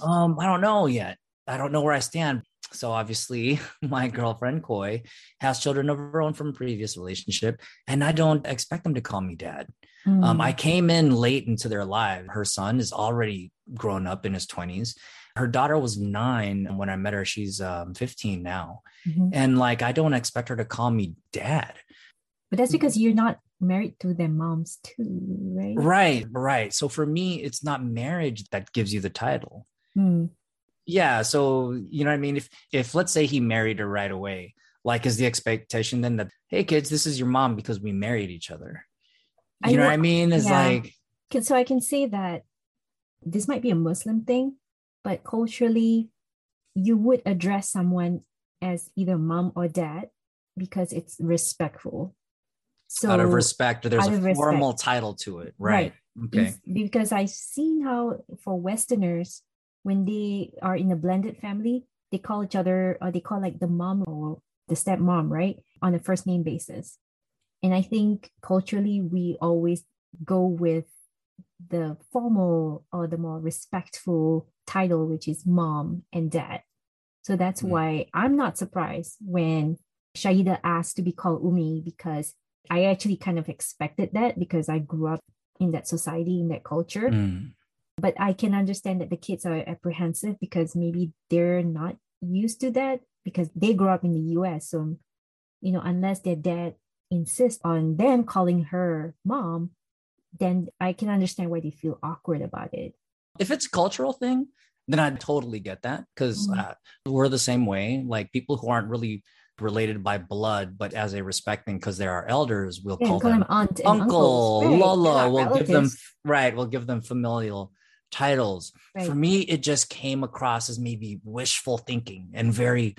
Speaker 2: Um, I don't know yet. I don't know where I stand. So obviously, my girlfriend Koi has children of her own from a previous relationship, and I don't expect them to call me dad. Um,
Speaker 1: Mm.
Speaker 2: I came in late into their life. Her son is already grown up in his twenties. Her daughter was nine when I met her. She's um, 15 now,
Speaker 1: Mhm.
Speaker 2: and like I don't expect her to call me dad.
Speaker 1: But that's because you're not married to their moms too, right?
Speaker 2: Right, right. So for me, it's not marriage that gives you the title.
Speaker 1: Mm.
Speaker 2: Yeah so you know what i mean if if let's say he married her right away like is the expectation then that hey kids this is your mom because we married each other
Speaker 1: I
Speaker 2: you know,
Speaker 1: know-
Speaker 2: what i mean it's
Speaker 1: yeah.
Speaker 2: like
Speaker 1: So I can say that this might be a Muslim thing, but culturally, you would address someone as either mom or dad because it's respectful. So
Speaker 2: out of respect there's a
Speaker 1: of respect.
Speaker 2: formal title to it right, okay
Speaker 1: because I've seen how for Westerners, when they are in a blended family, they call each other or they call like the mom or the stepmom, right? On a first name basis. And I think culturally we always go with the formal or the more respectful title, which is mom and dad. So that's
Speaker 2: Mm.
Speaker 1: why I'm not surprised when Shaeeda asked to be called Umi because I actually kind of expected that because I grew up in that society, in that culture.
Speaker 2: Mm.
Speaker 1: But I can understand that the kids are apprehensive because maybe they're not used to that because they grew up in the US. So, you know, unless their dad insists on them calling her mom, then I can understand why they feel awkward about it.
Speaker 2: if it's a cultural thing then i'd totally get that because
Speaker 1: Mhm.
Speaker 2: uh, we're the same way like people who aren't really related by blood but as a respect thing because they're our elders we'll
Speaker 1: Yeah,
Speaker 2: call
Speaker 1: call
Speaker 2: them
Speaker 1: them aunt and
Speaker 2: uncle
Speaker 1: uncles. Right,
Speaker 2: lolo we'll give them right we'll give them familial titles
Speaker 1: Right.
Speaker 2: for me it just came across as maybe wishful thinking and very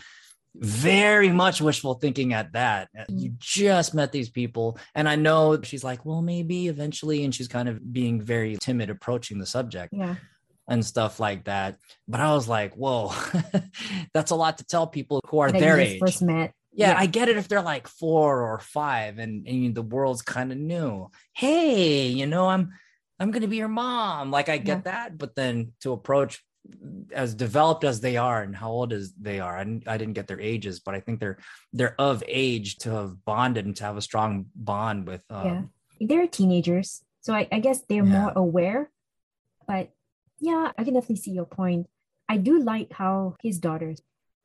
Speaker 2: very much wishful thinking at that uh, mm. you just met these people and i know she's like well maybe eventually and she's kind of being very timid approaching the subject
Speaker 1: Yeah.
Speaker 2: and stuff like that but i was like whoa that's a lot to tell people who are
Speaker 1: That
Speaker 2: their age
Speaker 1: first met.
Speaker 2: Yeah,
Speaker 1: Yeah.
Speaker 2: I get it if they're like four or five and, and the world's kind of new. Hey, you know, I'm I'm gonna be your mom. Like I get that, but then to approach as developed as they are and how old as they are, I didn't, I didn't get their ages, but I think they're they're of age to have bonded and to have a strong bond with. Um,
Speaker 1: Yeah. they're teenagers, so I, I guess they're
Speaker 2: Yeah.
Speaker 1: more aware. But yeah, I can definitely see your point. I do like how his daughter,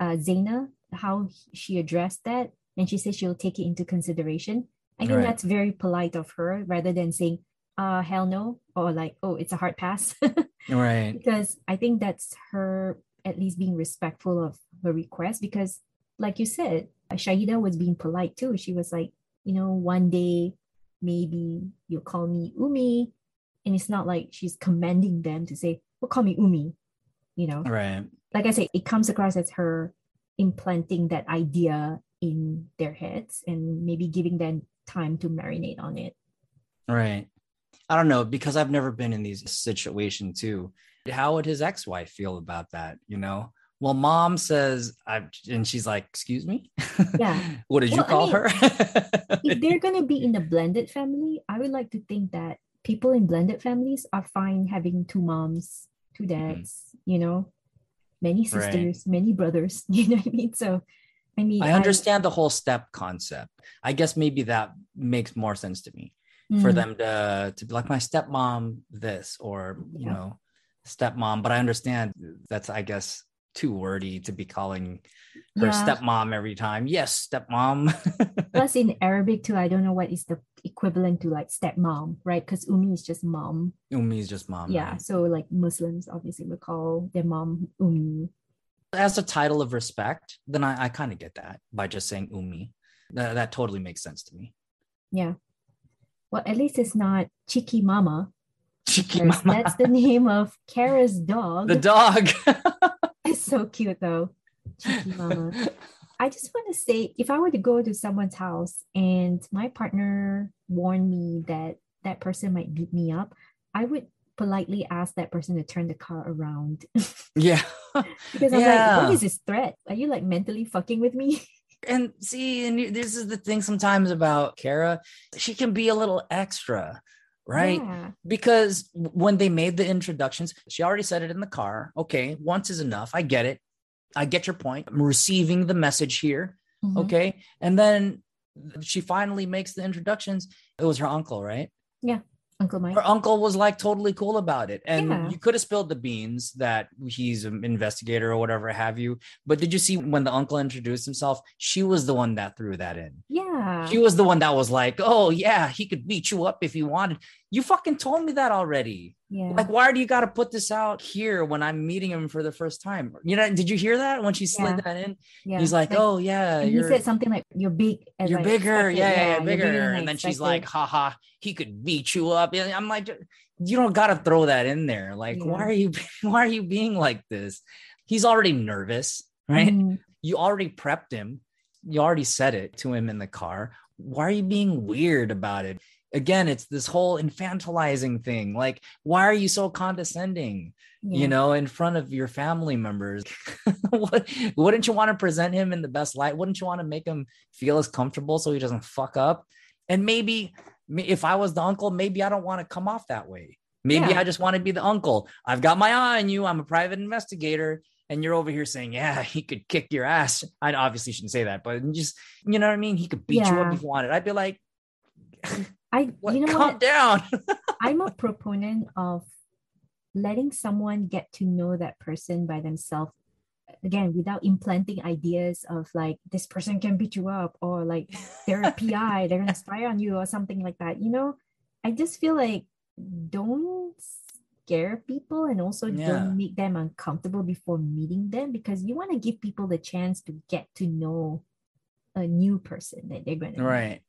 Speaker 1: uh, Zaina, how she addressed that, and she says she'll take it into consideration. I think
Speaker 2: Right.
Speaker 1: that's very polite of her, rather than saying, "Uh, hell no," or like, "Oh, it's a hard pass,"
Speaker 2: Right.
Speaker 1: because I think that's her at least being respectful of her request. Because, like you said, Shaeeda was being polite too. She was like, you know, one day maybe you'll call me Umi. And it's not like she's commanding them to say, well, call me Umi. You know,
Speaker 2: Right.
Speaker 1: like I said, it comes across as her implanting that idea in their heads and maybe giving them time to marinate on it.
Speaker 2: Right. I don't know because I've never been in these situations too. How would his ex-wife feel about that? You know? Well, mom says I and she's like, excuse me?
Speaker 1: Yeah.
Speaker 2: what did you
Speaker 1: Well, I
Speaker 2: call
Speaker 1: mean,
Speaker 2: her?
Speaker 1: if they're going to be in a blended family, I would like to think that people in blended families are fine having two moms, two dads, you know, many
Speaker 2: Mm-hmm. Right.
Speaker 1: sisters, many brothers. You know what I mean? So, I mean,
Speaker 2: I understand the whole step concept. I guess maybe that makes more sense to me for
Speaker 1: Mm,
Speaker 2: them to to be like my stepmom this or you
Speaker 1: Yeah.
Speaker 2: know stepmom. But I understand that's I guess too wordy to be calling her
Speaker 1: Yeah.
Speaker 2: stepmom every time. Yes, stepmom.
Speaker 1: Plus, in Arabic too, I don't know what is the equivalent to like stepmom, right? Because Umi is just mom.
Speaker 2: Umi is just mom.
Speaker 1: yeah.
Speaker 2: right?
Speaker 1: So, like Muslims obviously would call their mom Umi.
Speaker 2: as a title of respect, then I, I kind of get that by just saying Umi. That, that totally makes sense to me.
Speaker 1: Yeah. Well, at least it's not Chiki Mama.
Speaker 2: Chiki mama.
Speaker 1: That's the name of Kara's dog.
Speaker 2: the dog.
Speaker 1: It's so cute though. Cheeky mama. I just want to say if I were to go to someone's house and my partner warned me that that person might beat me up, I would politely ask that person to turn the car around.
Speaker 2: yeah.
Speaker 1: because I'm like, what is this threat? Are you like mentally fucking with me?
Speaker 2: And see, and you- this is the thing sometimes about Kara. She can be a little extra, right?
Speaker 1: Yeah.
Speaker 2: Because when they made the introductions, she already said it in the car. Okay, once is enough. I get it. I get your point. I'm receiving the message here.
Speaker 1: Mhm.
Speaker 2: Okay. And then she finally makes the introductions. It was her uncle, right?
Speaker 1: Uncle Mike.
Speaker 2: Her uncle was like totally cool about it. And
Speaker 1: Yeah.
Speaker 2: you could have spilled the beans that he's an investigator or whatever have you. But did you see when the uncle introduced himself? She was the one that threw that in.
Speaker 1: Yeah.
Speaker 2: She was the one that was like, oh, yeah, he could beat you up if he wanted. You fucking told me that already.
Speaker 1: yeah.
Speaker 2: Like, why do you got to put this out here when I'm meeting him for the first time? You know, did you hear that when she slid
Speaker 1: Yeah.
Speaker 2: that in?
Speaker 1: yeah.
Speaker 2: He's like, oh, yeah,
Speaker 1: he said something like, "You're big." as
Speaker 2: you're
Speaker 1: I
Speaker 2: bigger.
Speaker 1: expected."
Speaker 2: Yeah, yeah, bigger.
Speaker 1: than
Speaker 2: And then she's
Speaker 1: expected."
Speaker 2: like, haha, he could beat you up. And I'm like, you don't got to throw that in there. Like, why are you, why are you being like this? He's already nervous, right?
Speaker 1: Mm,
Speaker 2: You already prepped him. You already said it to him in the car. Why are you being weird about it? Again, it's this whole infantilizing thing. Like, why are you so condescending?
Speaker 1: yeah.
Speaker 2: you know, in front of your family members. wouldn't you want to present him in the best light? Wouldn't you want to make him feel as comfortable so he doesn't fuck up? And maybe me- if I was the uncle, maybe I don't want to come off that way. Maybe
Speaker 1: Yeah.
Speaker 2: I just want to be the uncle. I've got my eye on you. I'm a private investigator. And you're over here saying, yeah, he could kick your ass. I obviously shouldn't say that, but just, you know what I mean? He could beat you up if he wanted. I'd be like,
Speaker 1: I,
Speaker 2: what?
Speaker 1: you know
Speaker 2: calm
Speaker 1: what?
Speaker 2: down.
Speaker 1: I'm a proponent of letting someone get to know that person by themselves again without implanting ideas of like this person can beat you up or like they're a pi they're gonna spy on you or something like that you know i just feel like don't scare people and also
Speaker 2: Yeah.
Speaker 1: don't make them uncomfortable before meeting them because you want to give people the chance to get to know a new person that they're gonna meet.
Speaker 2: right.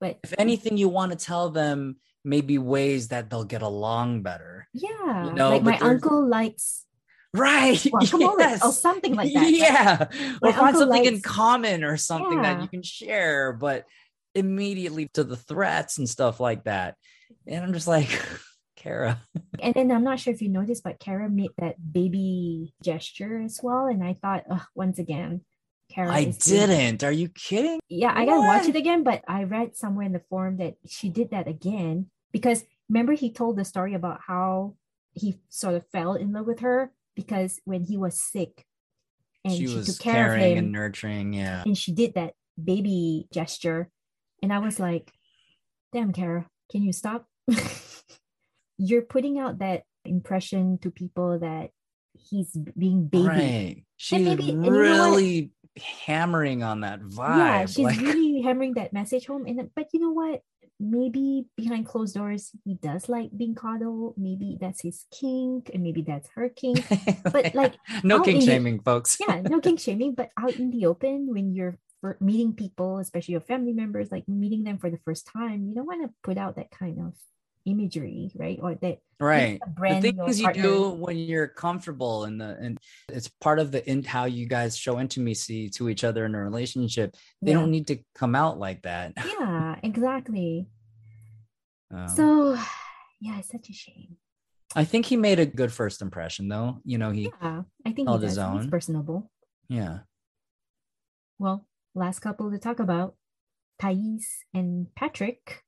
Speaker 1: But
Speaker 2: If anything, you want to tell them maybe ways that they'll get along better.
Speaker 1: yeah
Speaker 2: know,
Speaker 1: like
Speaker 2: but
Speaker 1: my uncle likes
Speaker 2: Right.
Speaker 1: guacamole
Speaker 2: yes.
Speaker 1: or something like that?
Speaker 2: Yeah. Or find something in common or something that you can share, but immediately to the threats and stuff like that. And I'm just like, Kara.
Speaker 1: And then I'm not sure if you noticed, but Kara made that baby gesture as well. And I thought, once again, Kara
Speaker 2: I didn't. Are you kidding?
Speaker 1: Yeah, I gotta watch it again, but I read somewhere in the forum that she did that again because remember he told the story about how he sort of fell in love with her because when he was sick and
Speaker 2: she
Speaker 1: she,
Speaker 2: was
Speaker 1: took care of him
Speaker 2: and nurturing. Yeah.
Speaker 1: and she did that baby gesture and i was like damn kara can you stop you're putting out that impression to people that he's being baby
Speaker 2: Right. She's
Speaker 1: maybe- and you know
Speaker 2: really hammering on that vibe.
Speaker 1: yeah she's
Speaker 2: like,
Speaker 1: really hammering that message home and but you know what maybe behind closed doors he does like being coddled maybe that's his kink and maybe that's her kink but, like,
Speaker 2: no
Speaker 1: out
Speaker 2: king
Speaker 1: the-
Speaker 2: shaming, folks.
Speaker 1: yeah no kink shaming but out in the open when you're meeting people especially your family members like meeting them for the first time you don't want to put out that kind of imagery right or that
Speaker 2: right. The things you do when you're comfortable and the and it's part of the in how you guys show intimacy to each other in a relationship. They
Speaker 1: Yeah.
Speaker 2: don't need to come out like that.
Speaker 1: yeah exactly
Speaker 2: Um,
Speaker 1: so yeah it's such a shame
Speaker 2: I think he made a good first impression though. You know, he
Speaker 1: yeah i think he
Speaker 2: held
Speaker 1: does.
Speaker 2: his
Speaker 1: He's personable
Speaker 2: yeah.
Speaker 1: well, last couple to talk about Thais and Patrick.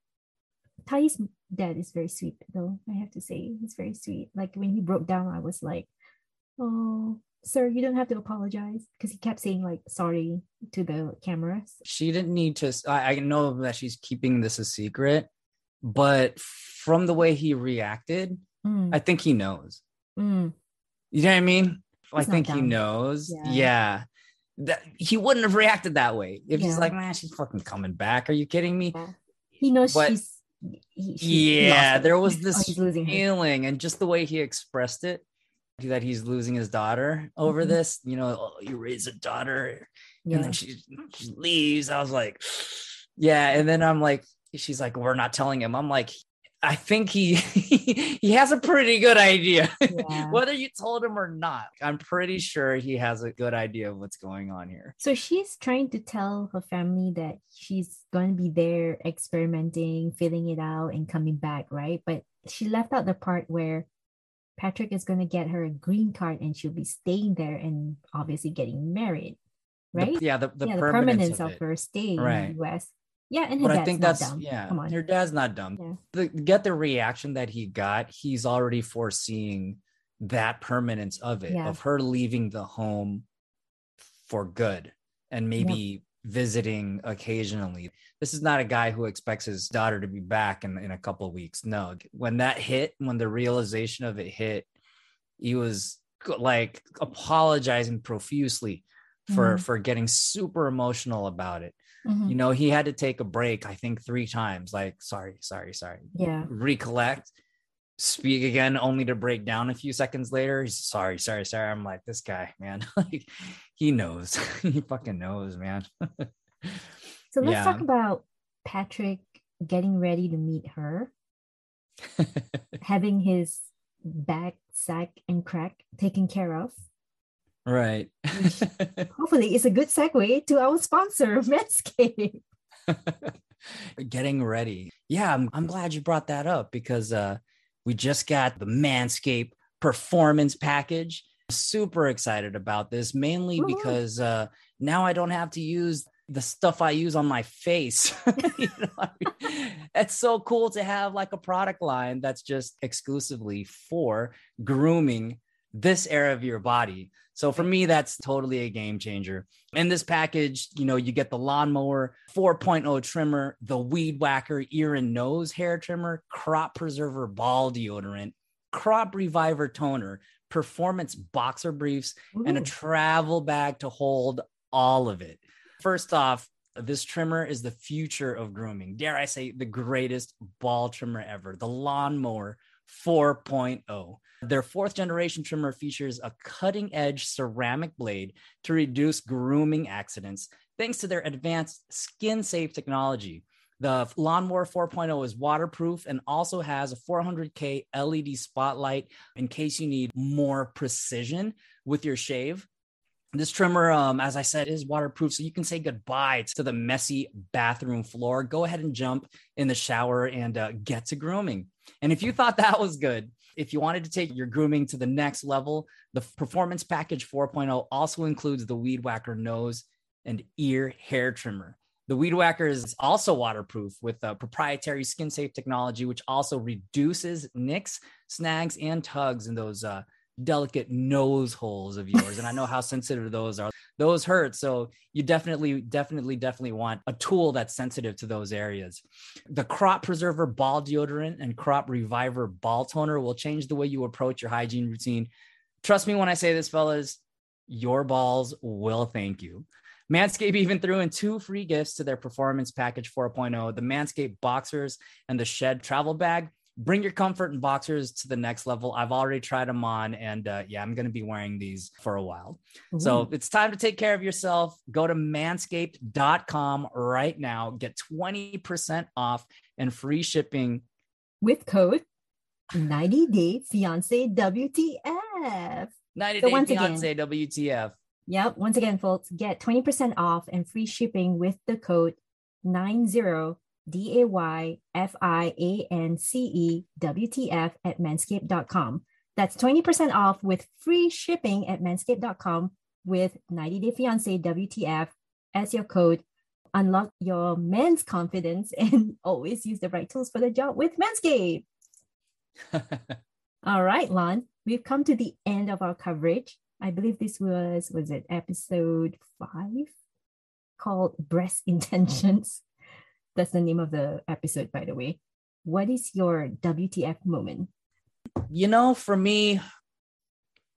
Speaker 1: Thais' dad is very sweet, though, I have to say. He's very sweet. Like when he broke down, I was like, oh, sir, you don't have to apologize. Because he kept saying, like, sorry to the cameras.
Speaker 2: she didn't need to I, I know that she's keeping this a secret but from the way he reacted
Speaker 1: Mm,
Speaker 2: i think he knows
Speaker 1: mm,
Speaker 2: you know what i mean i
Speaker 1: He's not
Speaker 2: think he knows
Speaker 1: Yeah.
Speaker 2: yeah, That, he wouldn't have reacted that way if he's like man she's fucking coming back are you kidding me
Speaker 1: yeah. He knows
Speaker 2: But-
Speaker 1: she's. He, she-
Speaker 2: yeah there was
Speaker 1: Oh,
Speaker 2: this
Speaker 1: he's losing her.
Speaker 2: feeling and just the way he expressed it that he's losing his daughter over
Speaker 1: Mhm.
Speaker 2: this you know oh, you raise a daughter
Speaker 1: Yeah.
Speaker 2: and then she, she leaves. I was like, yeah. And then I'm like, she's like, we're not telling him. I'm like, I think he he has a pretty good idea,
Speaker 1: Yeah.
Speaker 2: whether you told him or not. I'm pretty sure he has a good idea of what's going on here.
Speaker 1: So she's trying to tell her family that she's going to be there experimenting, filling it out, and coming back, right? But she left out the part where Patrick is going to get her a green card and she'll be staying there and obviously getting married,
Speaker 2: The-
Speaker 1: right?
Speaker 2: yeah, the, the
Speaker 1: yeah, the
Speaker 2: permanence,
Speaker 1: permanence
Speaker 2: of,
Speaker 1: of, her stay
Speaker 2: Right.
Speaker 1: in the US. Yeah, and
Speaker 2: But
Speaker 1: dad's
Speaker 2: I think
Speaker 1: not
Speaker 2: that's
Speaker 1: dumb.
Speaker 2: yeah.
Speaker 1: Come on.
Speaker 2: Her dad's not dumb.
Speaker 1: Yeah.
Speaker 2: The, get the reaction that he got. He's already foreseeing that permanence of it,
Speaker 1: Yeah.
Speaker 2: of her leaving the home for good and maybe visiting occasionally. This is not a guy who expects his daughter to be back in, in a couple of weeks. No, when that hit, when the realization of it hit, he was like apologizing profusely for
Speaker 1: Mhm.
Speaker 2: for getting super emotional about it
Speaker 1: Mhm.
Speaker 2: you know he had to take a break i think three times like sorry sorry sorry.
Speaker 1: Yeah.
Speaker 2: recollect speak again only to break down a few seconds later. He's sorry sorry sorry. I'm like this guy man. Like he knows. He fucking knows man.
Speaker 1: So let's talk about Patrick getting ready to meet her, having his back, sack, and crack taken care of.
Speaker 2: Right
Speaker 1: Hopefully, it's a good segue to our sponsor, Manscaped.
Speaker 2: getting ready yeah I'm, I'm glad you brought that up because uh we just got the manscape performance package super excited about this mainly
Speaker 1: Woohoo.
Speaker 2: because uh now i don't have to use the stuff i use on my face You know I mean? it's so cool to have like a product line that's just exclusively for grooming this area of your body so for me that's totally a game changer in this package, you know, you get the lawnmower 4.0 trimmer, the weed whacker ear and nose hair trimmer, crop preserver ball deodorant, crop reviver toner, performance boxer briefs, and a travel bag to hold all of it. First off, this trimmer is the future of grooming. Dare I say, the greatest ball trimmer ever, the lawnmower 4.0. Their fourth generation trimmer features a cutting edge ceramic blade to reduce grooming accidents thanks to their advanced skin safe technology. The Lawnmower 4.0 is waterproof and also has a 400K LED spotlight in case you need more precision with your shave. This trimmer, um, as I said, is waterproof, so you can say goodbye to the messy bathroom floor. Go ahead and jump in the shower and uh, get to grooming. And if you thought that was good, if you wanted to take your grooming to the next level, the Performance Package 4.0 also includes the Weed Whacker nose and ear hair trimmer. The Weed Whacker is also waterproof with a proprietary skin safe technology, which also reduces nicks, snags, and tugs in those uh, delicate nose holes of yours. And I know how sensitive those are. Those hurt. So you definitely, definitely, definitely want a tool that's sensitive to those areas. The Crop Preserver Ball Deodorant and Crop Reviver Ball Toner will change the way you approach your hygiene routine. Trust me when I say this, fellas, your balls will thank you. Manscaped even threw in two free gifts to their performance package 4.0 the Manscaped Boxers and the Shed Travel Bag. Bring your comfort and boxers to the next level. I've already tried them on, and uh, yeah, I'm going to be wearing these for a while. Ooh. So it's time to take care of yourself. Go to manscaped.com right now. Get 20% off and free shipping
Speaker 1: with code 90 Day Fiance WTF.
Speaker 2: 90 so Day Fiance again, WTF.
Speaker 1: Yep. Once again, folks, get 20% off and free shipping with the code 90 D A Y F I A N C E W T F at manscaped.com. That's 20% off with free shipping at manscaped.com with 90 Day Fiance WTF as your code. Unlock your men's confidence and always use the right tools for the job with Manscaped. All right, Lon, we've come to the end of our coverage. I believe this was was it episode five called breast intentions. That's the name of the episode, by the way. What is your WTF moment?
Speaker 2: You know, for me,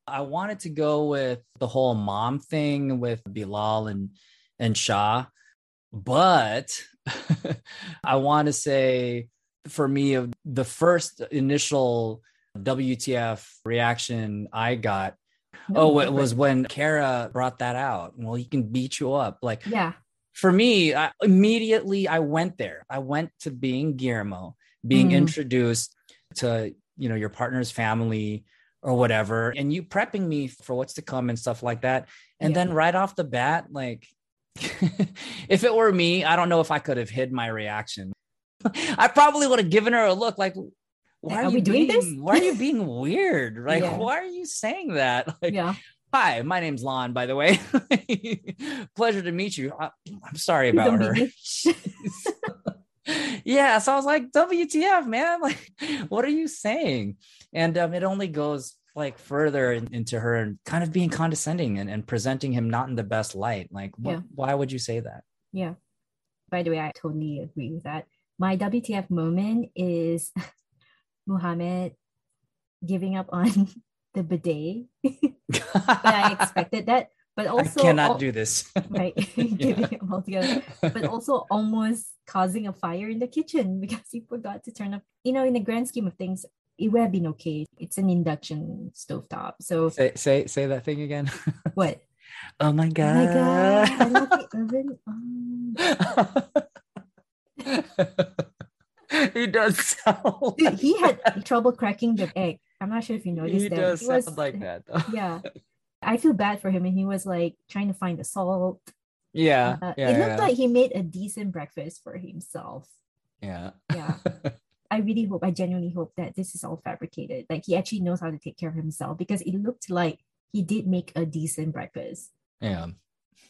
Speaker 2: I wanted to go with the whole mom thing with Bilal and and Shah, but I want to say for me, of the first initial WTF reaction I got no, oh, it was when Kara brought that out. Well, he can beat you up. Like,
Speaker 1: yeah.
Speaker 2: For me, I, immediately I went there. I went to being Guillermo, being mm. introduced to you know your partner's family or whatever, and you prepping me for what's to come and stuff like that. And yeah. then right off the bat, like, if it were me, I don't know if I could have hid my reaction. I probably would have given her a look like, why are, are we doing being, this? why are you being weird? Like, yeah. why are you saying that? Like,
Speaker 1: yeah.
Speaker 2: Hi, my name's Lon, by the way. Pleasure to meet you. I, am sorry about her. yeah. So I was like, WTF, man? Like, what are you saying? And um, it only goes like further in, into her and kind of being condescending and, and presenting him not in the best light. Like, what, yeah. why would you say that?
Speaker 1: Yeah. By the way, I totally agree with that. My WTF moment is Muhammad giving up on the bidet. I expected that, but also
Speaker 2: I cannot do this.
Speaker 1: right, giving yeah. up altogether. But also almost causing a fire in the kitchen because he forgot to turn up. You know, in the grand scheme of things, it would have been okay. It's an induction stovetop. So
Speaker 2: say say say that thing again.
Speaker 1: What?
Speaker 2: Oh my god! Oh my god! I love the oven. Oh. he does sound.
Speaker 1: Dude, he had trouble cracking the egg. I'm not sure if you noticed
Speaker 2: he
Speaker 1: that.
Speaker 2: He does sound like that. Though.
Speaker 1: Yeah, I feel bad for him, and he was like trying to find the salt.
Speaker 2: Yeah, uh, yeah
Speaker 1: it
Speaker 2: looked
Speaker 1: yeah. like he made a decent breakfast for himself.
Speaker 2: Yeah,
Speaker 1: yeah. I really hope, I genuinely hope that this is all fabricated. Like he actually knows how to take care of himself because it looked like he did make a decent breakfast.
Speaker 2: Yeah.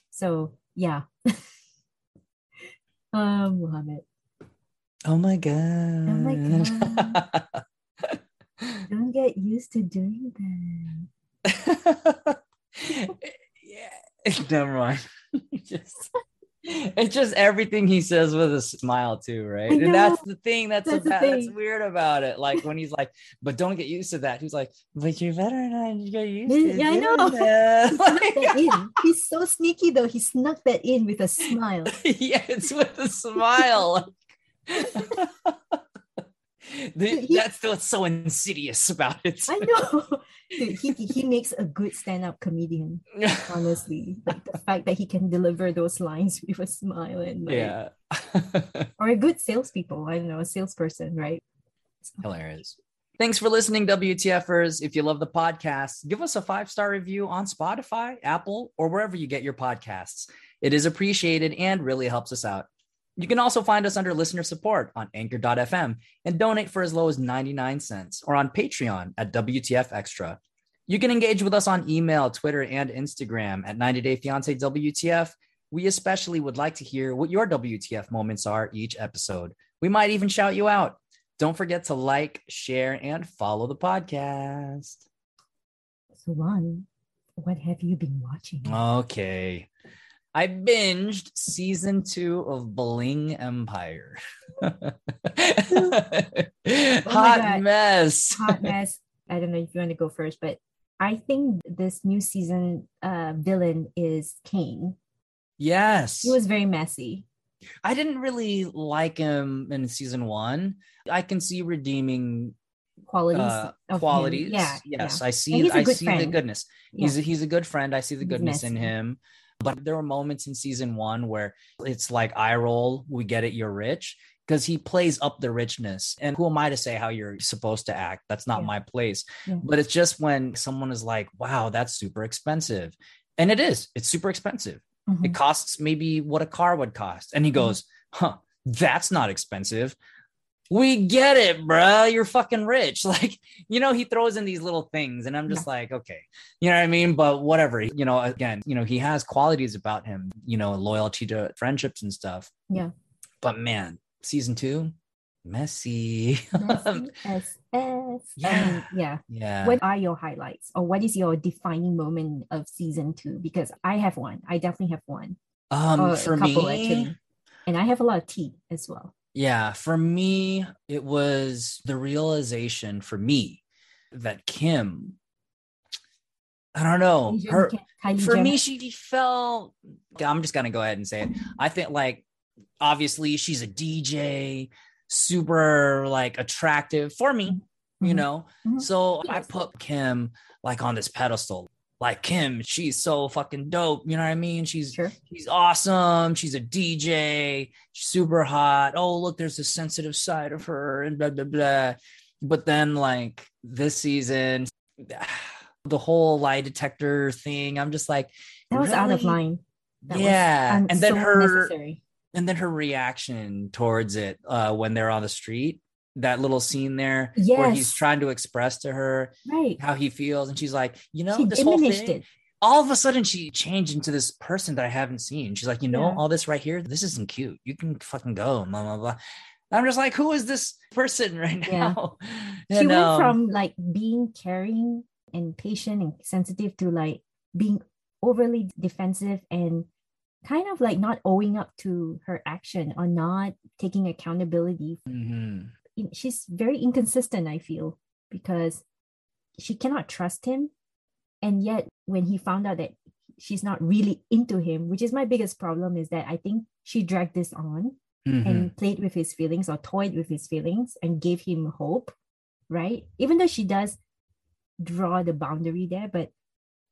Speaker 1: So yeah. um, Muhammad.
Speaker 2: Oh my god.
Speaker 1: Oh my god. Don't get used to doing
Speaker 2: that. yeah. Never mind. just it's just everything he says with a smile too, right? And that's the thing that's that's, about, thing. that's weird about it. Like when he's like, "But don't get used to that." He's like, "But you're better not get used to."
Speaker 1: Yeah, I know. That. He's so sneaky though. He snuck that in with a smile.
Speaker 2: yeah, it's with a smile. the, he, that's what's so insidious about it.
Speaker 1: I know. Dude, he, he makes a good stand-up comedian, honestly. Like the fact that he can deliver those lines with a smile and like,
Speaker 2: yeah.
Speaker 1: or a good salespeople. I don't know, a salesperson, right?
Speaker 2: Hilarious. Thanks for listening, WTFers. If you love the podcast, give us a five star review on Spotify, Apple, or wherever you get your podcasts. It is appreciated and really helps us out. You can also find us under listener support on anchor.fm and donate for as low as 99 cents or on Patreon at WTF Extra. You can engage with us on email, Twitter, and Instagram at 90 Day Fiance WTF. We especially would like to hear what your WTF moments are each episode. We might even shout you out. Don't forget to like, share, and follow the podcast.
Speaker 1: So, Lon, what have you been watching?
Speaker 2: Okay. I binged season two of Bling Empire. Hot mess.
Speaker 1: Hot mess. I don't know if you want to go first, but I think this new season uh, villain is Kane.
Speaker 2: Yes.
Speaker 1: He was very messy.
Speaker 2: I didn't really like him in season one. I can see redeeming
Speaker 1: Qualities.
Speaker 2: uh,
Speaker 1: of him.
Speaker 2: qualities.
Speaker 1: Yeah.
Speaker 2: Yes,
Speaker 1: yeah.
Speaker 2: I see.
Speaker 1: I a
Speaker 2: I
Speaker 1: good
Speaker 2: see the goodness. He's a, he's a good friend. I see the goodness in him. But there were moments in season one where it's like eye roll. We get it. You're rich because he plays up the richness. And who am I to say how you're supposed to act? That's not
Speaker 1: Yeah.
Speaker 2: my place.
Speaker 1: Yeah.
Speaker 2: But it's just when someone is like, "Wow, that's super expensive," and it is. It's super expensive.
Speaker 1: Mhm.
Speaker 2: It costs maybe what a car would cost. And he
Speaker 1: Mm-hmm.
Speaker 2: goes, huh, that's not expensive. We get it, bruh. You're fucking rich. Like, you know, he throws in these little things, and I'm just like, okay, you know what I mean? But whatever. You know, again, you know, he has qualities about him, you know, loyalty to friendships and stuff.
Speaker 1: Yeah.
Speaker 2: But man, season two, messy.
Speaker 1: Messy as F.
Speaker 2: Yeah.
Speaker 1: Um, yeah.
Speaker 2: yeah.
Speaker 1: What are your highlights or what is your defining moment of season two? Because I have one. I definitely have one.
Speaker 2: um,
Speaker 1: or
Speaker 2: for me,
Speaker 1: actually. And I have a lot of tea as well.
Speaker 2: Yeah, for me, it was the realization for me that Kim, I don't know, her for me, she felt. I'm just gonna go ahead and say it. I think like obviously she's a DJ, super like attractive for me, you
Speaker 1: Mhm.
Speaker 2: know.
Speaker 1: Mhm.
Speaker 2: So I put Kim like on this pedestal. Like Kim, she's so fucking dope. You know what I mean? She's
Speaker 1: Sure.
Speaker 2: She's awesome. She's a DJ. She's super hot. Oh, look, there's a sensitive side of her and blah, blah, blah. But then, like this season, the whole lie detector thing, I'm just like,
Speaker 1: That was out of line. That was
Speaker 2: yeah.
Speaker 1: un-
Speaker 2: and then
Speaker 1: so
Speaker 2: her, and then her reaction towards it uh, when they're on the street, that little scene there where he's trying to express to her
Speaker 1: Right.
Speaker 2: how he feels. And she's like, you know,
Speaker 1: she
Speaker 2: this whole thing,
Speaker 1: it.
Speaker 2: all of a sudden she changed into this person that I haven't seen. She's like, you know,
Speaker 1: Yeah.
Speaker 2: all this right here, this isn't cute. You can fucking go, blah blah blah. I'm just like, who is this person right
Speaker 1: Yeah.
Speaker 2: now?
Speaker 1: She
Speaker 2: And,
Speaker 1: went
Speaker 2: um,
Speaker 1: from like being caring and patient and sensitive to like being overly defensive and kind of like not owing up to her action or not taking accountability.
Speaker 2: mhm.
Speaker 1: She's very inconsistent, I feel, because she cannot trust him. And yet, when he found out that she's not really into him, which is my biggest problem, is that I think she dragged this on
Speaker 2: Mhm.
Speaker 1: and played with his feelings or toyed with his feelings and gave him hope, right? Even though she does draw the boundary there, but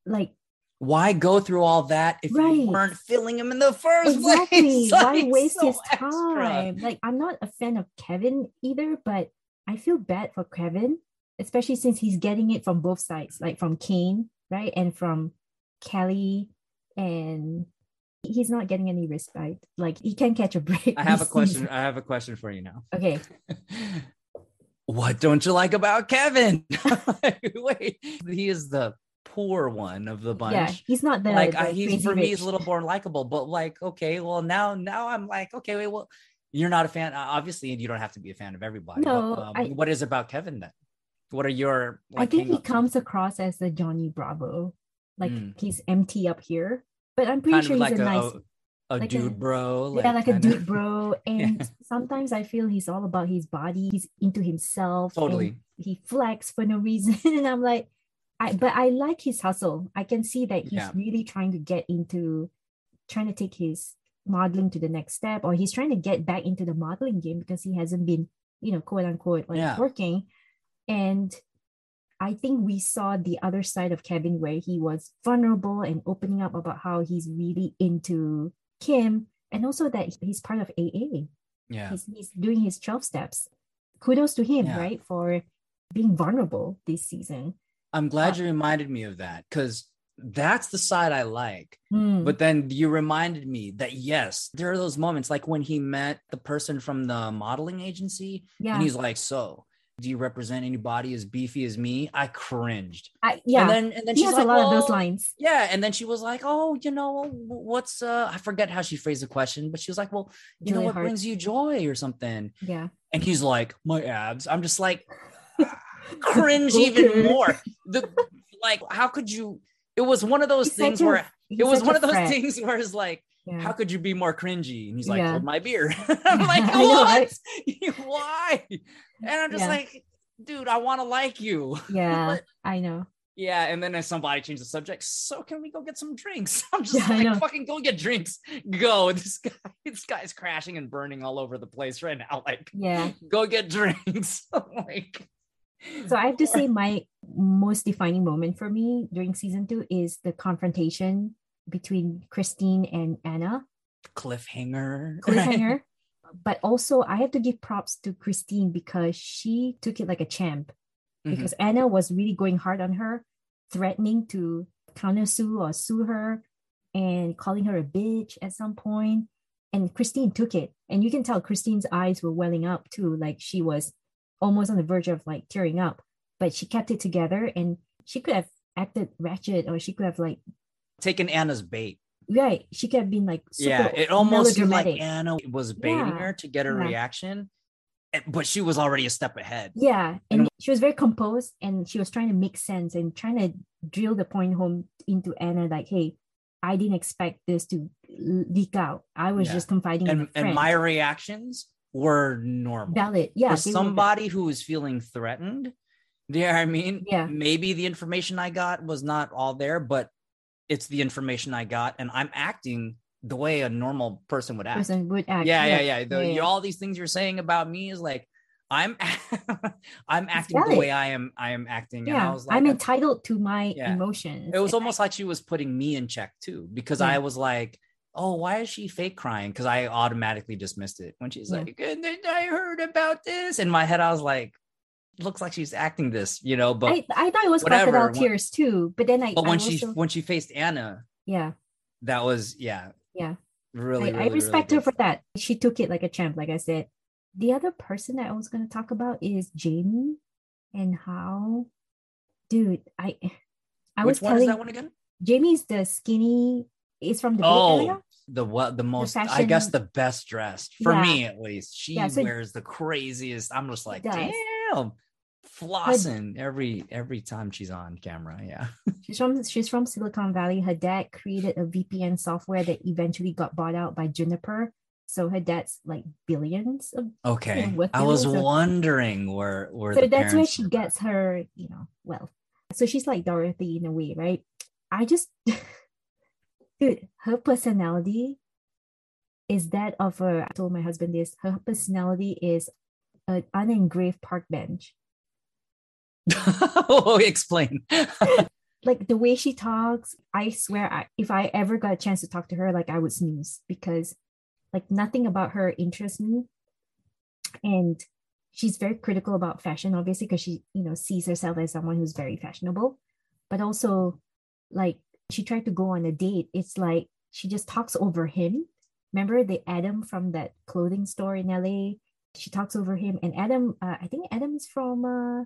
Speaker 1: like
Speaker 2: Why go through all that if
Speaker 1: Right.
Speaker 2: you weren't feeling him in the first
Speaker 1: exactly
Speaker 2: place?
Speaker 1: why waste
Speaker 2: so
Speaker 1: his
Speaker 2: extra.
Speaker 1: time? Like I'm not a fan of Kevin either, but I feel bad for Kevin, especially since he's getting it from both sides, like from Kane, right, and from Kelly, and he's not getting any respite. Like he can't catch a break.
Speaker 2: I have a question. I have a question for you now.
Speaker 1: Okay,
Speaker 2: what don't you like about Kevin? Wait, he is the poor one of the bunch.
Speaker 1: yeah, he's not the
Speaker 2: like
Speaker 1: the
Speaker 2: I, he's for me he's a little more likable but like okay well now now i'm like okay wait well you're not a fan obviously you don't have to be a fan of everybody but,
Speaker 1: No,
Speaker 2: um,
Speaker 1: I-
Speaker 2: what is about kevin then what are your
Speaker 1: I think he comes across as the Johnny Bravo. Like
Speaker 2: Mm.
Speaker 1: he's empty up here. But I'm pretty
Speaker 2: kind
Speaker 1: sure he's
Speaker 2: like
Speaker 1: a
Speaker 2: a,
Speaker 1: nice
Speaker 2: a, a
Speaker 1: like a-
Speaker 2: dude bro
Speaker 1: yeah, like a
Speaker 2: kind of-
Speaker 1: dude bro. And sometimes I feel he's all about his body. He's into himself.
Speaker 2: totally
Speaker 1: he flex for no reason. and I'm like, I but I like his hustle. I can see that he's
Speaker 2: Yeah.
Speaker 1: really trying to get into trying to take his modeling to the next step, or he's trying to get back into the modeling game because he hasn't been, you know, quote unquote, like
Speaker 2: Yeah.
Speaker 1: working. And I think we saw the other side of Kevin where he was vulnerable and opening up about how he's really into Kim and also that he's part of AA.
Speaker 2: yeah
Speaker 1: He's, he's doing his 12 steps. Kudos to him,
Speaker 2: Yeah.
Speaker 1: right? For being vulnerable this season.
Speaker 2: I'm glad you reminded me of that because that's the side i like
Speaker 1: Hmm.
Speaker 2: But then you reminded me that yes, there are those moments like when he met the person from the modeling agency
Speaker 1: yeah.
Speaker 2: and he's like, So, do you represent anybody as beefy as me? I cringed.
Speaker 1: I, yeah.
Speaker 2: And then and then
Speaker 1: he
Speaker 2: she's
Speaker 1: has
Speaker 2: like,
Speaker 1: a lot of those lines.
Speaker 2: Yeah, and then she was like, "Oh, you know, what's uh I forget how she phrased the question, but she was like, "Well, you know what
Speaker 1: Heart.
Speaker 2: brings you joy or something?"
Speaker 1: Yeah.
Speaker 2: And he's like, "My abs." I'm just like cringe even more. The like how could you it was one of those
Speaker 1: He's
Speaker 2: things
Speaker 1: a-
Speaker 2: where it was one of those
Speaker 1: fret.
Speaker 2: things where it's like
Speaker 1: Yeah.
Speaker 2: how could you be more cringy? And he's like,
Speaker 1: Yeah.
Speaker 2: my beer. I'm like,
Speaker 1: I know,
Speaker 2: what?
Speaker 1: right?
Speaker 2: Why? And I'm just
Speaker 1: Yeah.
Speaker 2: like, dude, I want to like you.
Speaker 1: yeah,
Speaker 2: But-
Speaker 1: I know.
Speaker 2: yeah. And then as somebody changed the subject, so can we go get some drinks? I'm just
Speaker 1: Yeah,
Speaker 2: like, fucking go get drinks. Go. This guy, this guy's crashing and burning all over the place right now. Like,
Speaker 1: Yeah.
Speaker 2: go get drinks. like,
Speaker 1: So I have to say, my most defining moment for me during season two is the confrontation between Christine and Anna.
Speaker 2: cliffhanger.
Speaker 1: Cliffhanger. But also, I have to give props to Christine because she took it like a champ.
Speaker 2: Mhm.
Speaker 1: Because Anna was really going hard on her, threatening to counter sue or sue her and calling her a bitch at some point. And Christine took it. And you can tell Christine's eyes were welling up too. Like she was almost on the verge of like tearing up. But she kept it together and she could have acted ratchet or she could have like
Speaker 2: taken Anna's bait.
Speaker 1: right. She could have been like
Speaker 2: yeah, it almost seemed like. Anna was baiting
Speaker 1: Yeah,
Speaker 2: her to get a
Speaker 1: yeah.
Speaker 2: reaction, eh, but she was already a step ahead.
Speaker 1: Yeah, and she was very composed and she was trying to make sense and trying to drill the point home into Anna like, hey, I didn't expect this to leak out. I was
Speaker 2: Yeah.
Speaker 1: just confiding in
Speaker 2: And and my reactions were normal.
Speaker 1: valid. Yeah.
Speaker 2: For
Speaker 1: they were val-
Speaker 2: somebody who was feeling threatened, do you know I mean?
Speaker 1: Yeah.
Speaker 2: Maybe the information I got was not all there, but it's the information I got, and I'm acting the way a normal person would act.
Speaker 1: person would act.
Speaker 2: yeah, yeah, yeah. The,
Speaker 1: yeah, yeah.
Speaker 2: All these things you're saying about me is like I'm I'm acting the way I am I am acting. And I
Speaker 1: Yeah,
Speaker 2: was like,
Speaker 1: entitled to my
Speaker 2: Yeah.
Speaker 1: emotions.
Speaker 2: it was almost like she was putting me in check too, because
Speaker 1: Yeah.
Speaker 2: I was like, oh, why is she fake crying? Because I automatically dismissed it when she's
Speaker 1: Yeah.
Speaker 2: like, and then I heard about this. In my head, I was like, looks like she's acting this, you know, but
Speaker 1: I, I thought it was
Speaker 2: whatever,
Speaker 1: crocodile tears too, but then I,
Speaker 2: but
Speaker 1: I
Speaker 2: when she
Speaker 1: also-
Speaker 2: when she faced Anna,
Speaker 1: yeah,
Speaker 2: that was yeah.
Speaker 1: Yeah.
Speaker 2: Really,
Speaker 1: I,
Speaker 2: really,
Speaker 1: I respect
Speaker 2: really
Speaker 1: her for that. She took it like a champ, like I said. The other person that I was going to talk about is Jaime and how, dude, I, I
Speaker 2: Which
Speaker 1: was
Speaker 2: one is
Speaker 1: telling
Speaker 2: that one again?
Speaker 1: Jaime's the skinny. Is from the Bay
Speaker 2: Oh,
Speaker 1: Area.
Speaker 2: the what the most I guess the best dressed for
Speaker 1: Yeah.
Speaker 2: me at least. She
Speaker 1: Yeah, so-
Speaker 2: wears the craziest. I'm just like, damn, flossing every every time she's on camera. Yeah.
Speaker 1: She's from she's from Silicon Valley. Her dad created a VPN software that eventually got bought out by Juniper. So her dad's like billions of
Speaker 2: Okay.
Speaker 1: worth
Speaker 2: I was
Speaker 1: of-
Speaker 2: where where
Speaker 1: so
Speaker 2: the
Speaker 1: that's where she gets her you know wealth so she's like dorothy in a way right i just dude her personality is that of a i told my husband this her personality is an unengraved park bench.
Speaker 2: Oh, explain.
Speaker 1: like the way she talks i swear I, if i ever got a chance to talk to her like i would snooze because like nothing about her interests me. And she's very critical about fashion obviously because she you know sees herself as someone who's very fashionable. But also like she tried to go on a date it's like she just talks over him remember the adam from that clothing store in la she talks over him and adam uh, i think adam is from uh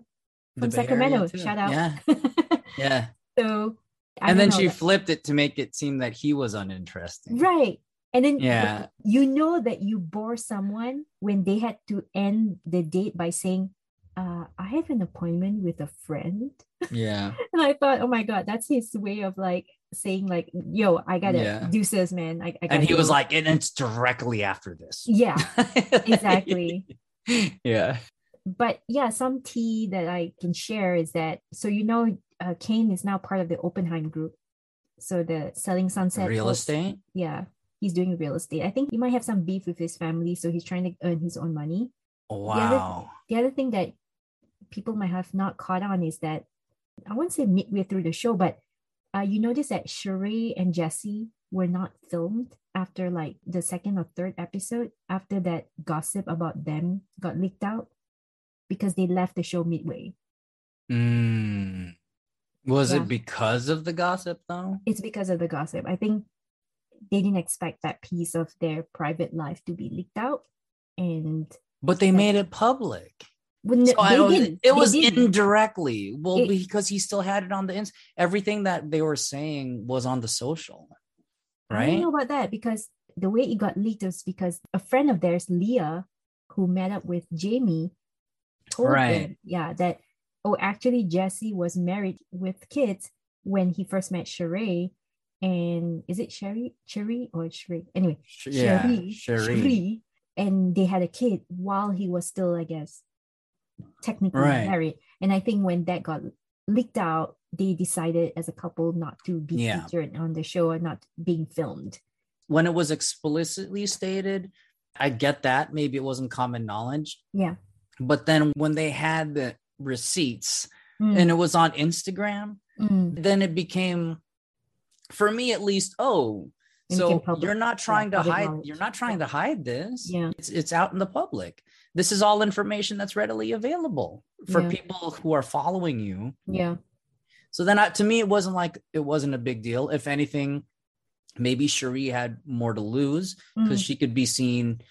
Speaker 1: from sacramento shout out
Speaker 2: Yeah. Yeah.
Speaker 1: so I
Speaker 2: and then
Speaker 1: know,
Speaker 2: she
Speaker 1: like-
Speaker 2: flipped it to make it seem that he was uninteresting.
Speaker 1: right and then
Speaker 2: Yeah.
Speaker 1: you know that you bore someone when they had to end the date by saying uh, i have an appointment with a friend
Speaker 2: Yeah.
Speaker 1: and i thought oh my god that's his way of like saying like yo i gotta
Speaker 2: Yeah.
Speaker 1: do this man I, I
Speaker 2: And he was
Speaker 1: go."
Speaker 2: like, and it's directly after this.
Speaker 1: yeah exactly
Speaker 2: yeah.
Speaker 1: but yeah some tea that i can share is that so you know uh, kane is now part of the oppenheim group so the selling sunset
Speaker 2: Real
Speaker 1: Host-
Speaker 2: estate.
Speaker 1: yeah he's doing real estate i think he might have some beef with his family so he's trying to earn his own money
Speaker 2: Wow.
Speaker 1: the other thing that people might have not caught on is that i won't say midway through the show but uh, you notice that Sheree and Jesse were not filmed after like the second or third episode after that gossip about them got leaked out because they left the show midway
Speaker 2: Mm. Was
Speaker 1: Yeah.
Speaker 2: it because of the gossip though?
Speaker 1: it's because of the gossip i think they didn't expect that piece of their private life to be leaked out and
Speaker 2: But they
Speaker 1: Yeah.
Speaker 2: made it public.
Speaker 1: Well,
Speaker 2: So
Speaker 1: they didn't.
Speaker 2: it was
Speaker 1: didn't.
Speaker 2: indirectly. Well,
Speaker 1: It-
Speaker 2: because he still had it on the ins. Everything that they were saying was on the social, right
Speaker 1: I don't know about that because the way it got leaked was because a friend of theirs, Leah, who met up with Jaime, told
Speaker 2: Right.
Speaker 1: them, yeah, that oh, actually Jesse was married with kids when he first met Sheree. And is it Sherry, Sherry or Sheree? Anyway,
Speaker 2: Yeah,
Speaker 1: Cherie,
Speaker 2: Cherie.
Speaker 1: Cherie, and they had a kid while he was still, I guess, technically
Speaker 2: Right.
Speaker 1: married. And I think when that got leaked out, they decided as a couple not to be
Speaker 2: Yeah.
Speaker 1: featured on the show or not being filmed.
Speaker 2: When it was explicitly stated, I get that. Maybe it wasn't common knowledge.
Speaker 1: Yeah.
Speaker 2: But then when they had the receipts
Speaker 1: Mm,
Speaker 2: and it was on Instagram,
Speaker 1: mm,
Speaker 2: then it became, for me at least, oh, so
Speaker 1: public-
Speaker 2: you're not trying to hide.
Speaker 1: knowledge.
Speaker 2: You're not trying to hide this.
Speaker 1: Yeah.
Speaker 2: it's it's out in the public. This is all information that's readily available for
Speaker 1: Yeah.
Speaker 2: people who are following you.
Speaker 1: yeah.
Speaker 2: So then, I, to me, it wasn't like it wasn't a big deal. If anything, maybe Cherie had more to lose because
Speaker 1: Mm,
Speaker 2: she could be seen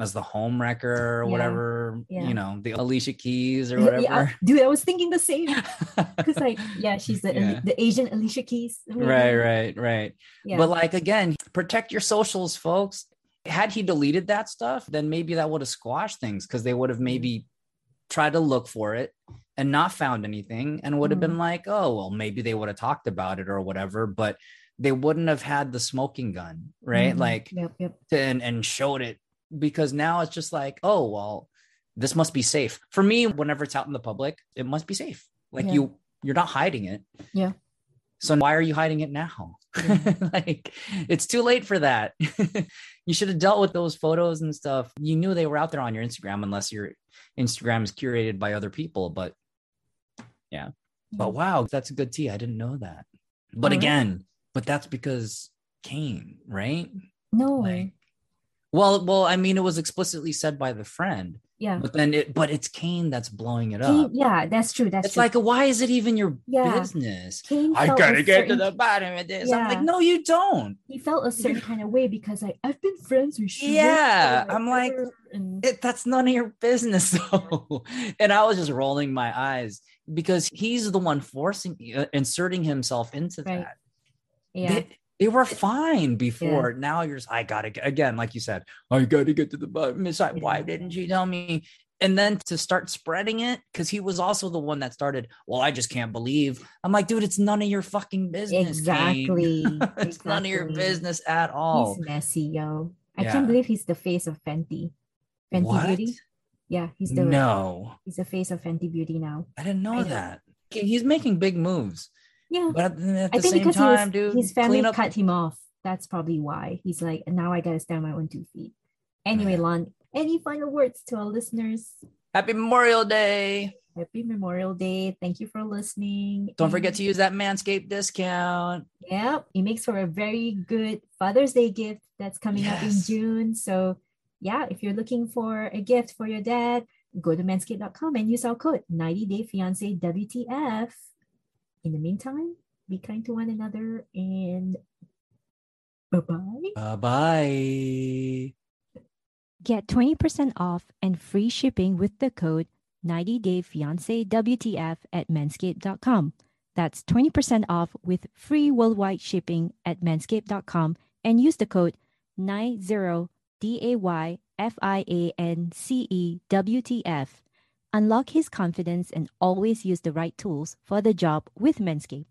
Speaker 2: as the home wrecker or
Speaker 1: Yeah.
Speaker 2: whatever.
Speaker 1: Yeah.
Speaker 2: You know, the Alicia Keys or whatever.
Speaker 1: yeah, dude, I was thinking the same. Because like, yeah, she's the
Speaker 2: Yeah.
Speaker 1: the Asian Alicia Keys.
Speaker 2: right, right, right.
Speaker 1: Yeah.
Speaker 2: But like again, protect your socials, folks. Had he deleted that stuff, then maybe that would have squashed things because they would have maybe tried to look for it and not found anything and would have
Speaker 1: Mhm.
Speaker 2: been like, oh, well, maybe they would have talked about it or whatever, but they wouldn't have had the smoking gun, right?
Speaker 1: Mhm.
Speaker 2: Like
Speaker 1: yep, yep.
Speaker 2: to- and, and showed it because now it's just like, oh, well, this must be safe. For me, whenever it's out in the public, it must be safe. Like
Speaker 1: Yeah.
Speaker 2: you you're not hiding it.
Speaker 1: Yeah.
Speaker 2: So why are you hiding it now? like it's too late for that. you should have dealt with those photos and stuff. You knew they were out there on your Instagram unless your Instagram is curated by other people, but yeah. But wow, that's a good tea. I didn't know that. But
Speaker 1: Alright.
Speaker 2: again, but that's because Kane, right?
Speaker 1: No.
Speaker 2: Like, well, well, I mean, it was explicitly said by the friend,
Speaker 1: yeah.
Speaker 2: but then it, but it's Kane that's blowing it
Speaker 1: Kane-
Speaker 2: up.
Speaker 1: yeah, that's true. That's
Speaker 2: It's
Speaker 1: true.
Speaker 2: like, why is it even your
Speaker 1: Yeah.
Speaker 2: business?
Speaker 1: Kane
Speaker 2: I gotta get to the bottom of this. I'm like, no, you don't.
Speaker 1: he felt a certain kind of way because like I've been friends with
Speaker 2: Yeah, I'm like,
Speaker 1: and
Speaker 2: It, that's none of your business, though. and I was just rolling my eyes because he's the one forcing, uh, inserting himself into
Speaker 1: Right.
Speaker 2: that.
Speaker 1: yeah,
Speaker 2: They, they were fine before. Now you're just, I gotta get again, like you said, I gotta get to the bottom. It's like, why didn't you tell me? And then to start spreading it, because he was also the one that started. Well, I just can't believe. I'm like, dude, it's none of your fucking business.
Speaker 1: Exactly.
Speaker 2: it's none of your business at all.
Speaker 1: He's messy, yo. I
Speaker 2: Yeah.
Speaker 1: can't believe he's the face of Fenty. Fenty
Speaker 2: What?
Speaker 1: Beauty. Yeah, he's the
Speaker 2: No,
Speaker 1: he's the face of Fenty Beauty now.
Speaker 2: I didn't know
Speaker 1: I
Speaker 2: that. Okay, He's making big moves,
Speaker 1: Yeah,
Speaker 2: but at, the- at
Speaker 1: I
Speaker 2: the
Speaker 1: think
Speaker 2: same
Speaker 1: because
Speaker 2: time,
Speaker 1: was,
Speaker 2: dude,
Speaker 1: his family
Speaker 2: clean up.
Speaker 1: cut him off. That's probably why he's like, now I gotta stand on my own two feet. Anyway, Lon, any final words to our listeners?
Speaker 2: Happy Memorial Day!
Speaker 1: Happy Memorial Day. Thank you for listening.
Speaker 2: Don't forget to use that Manscaped discount.
Speaker 1: Yep, it makes for a very good Father's Day gift that's coming up in June. So, yeah, if you're looking for a gift for your dad, go to manscaped.com and use our code 90 Day Fiance WTF. In the meantime, be kind to one another and bye bye.
Speaker 2: Bye bye.
Speaker 3: Get 20% off and free shipping with the code 90dayfiancewtf at manscaped.com. That's 20% off with free worldwide shipping at manscaped.com and use the code 90dayfiancewtf. Unlock his confidence and always use the right tools for the job with Manscaped.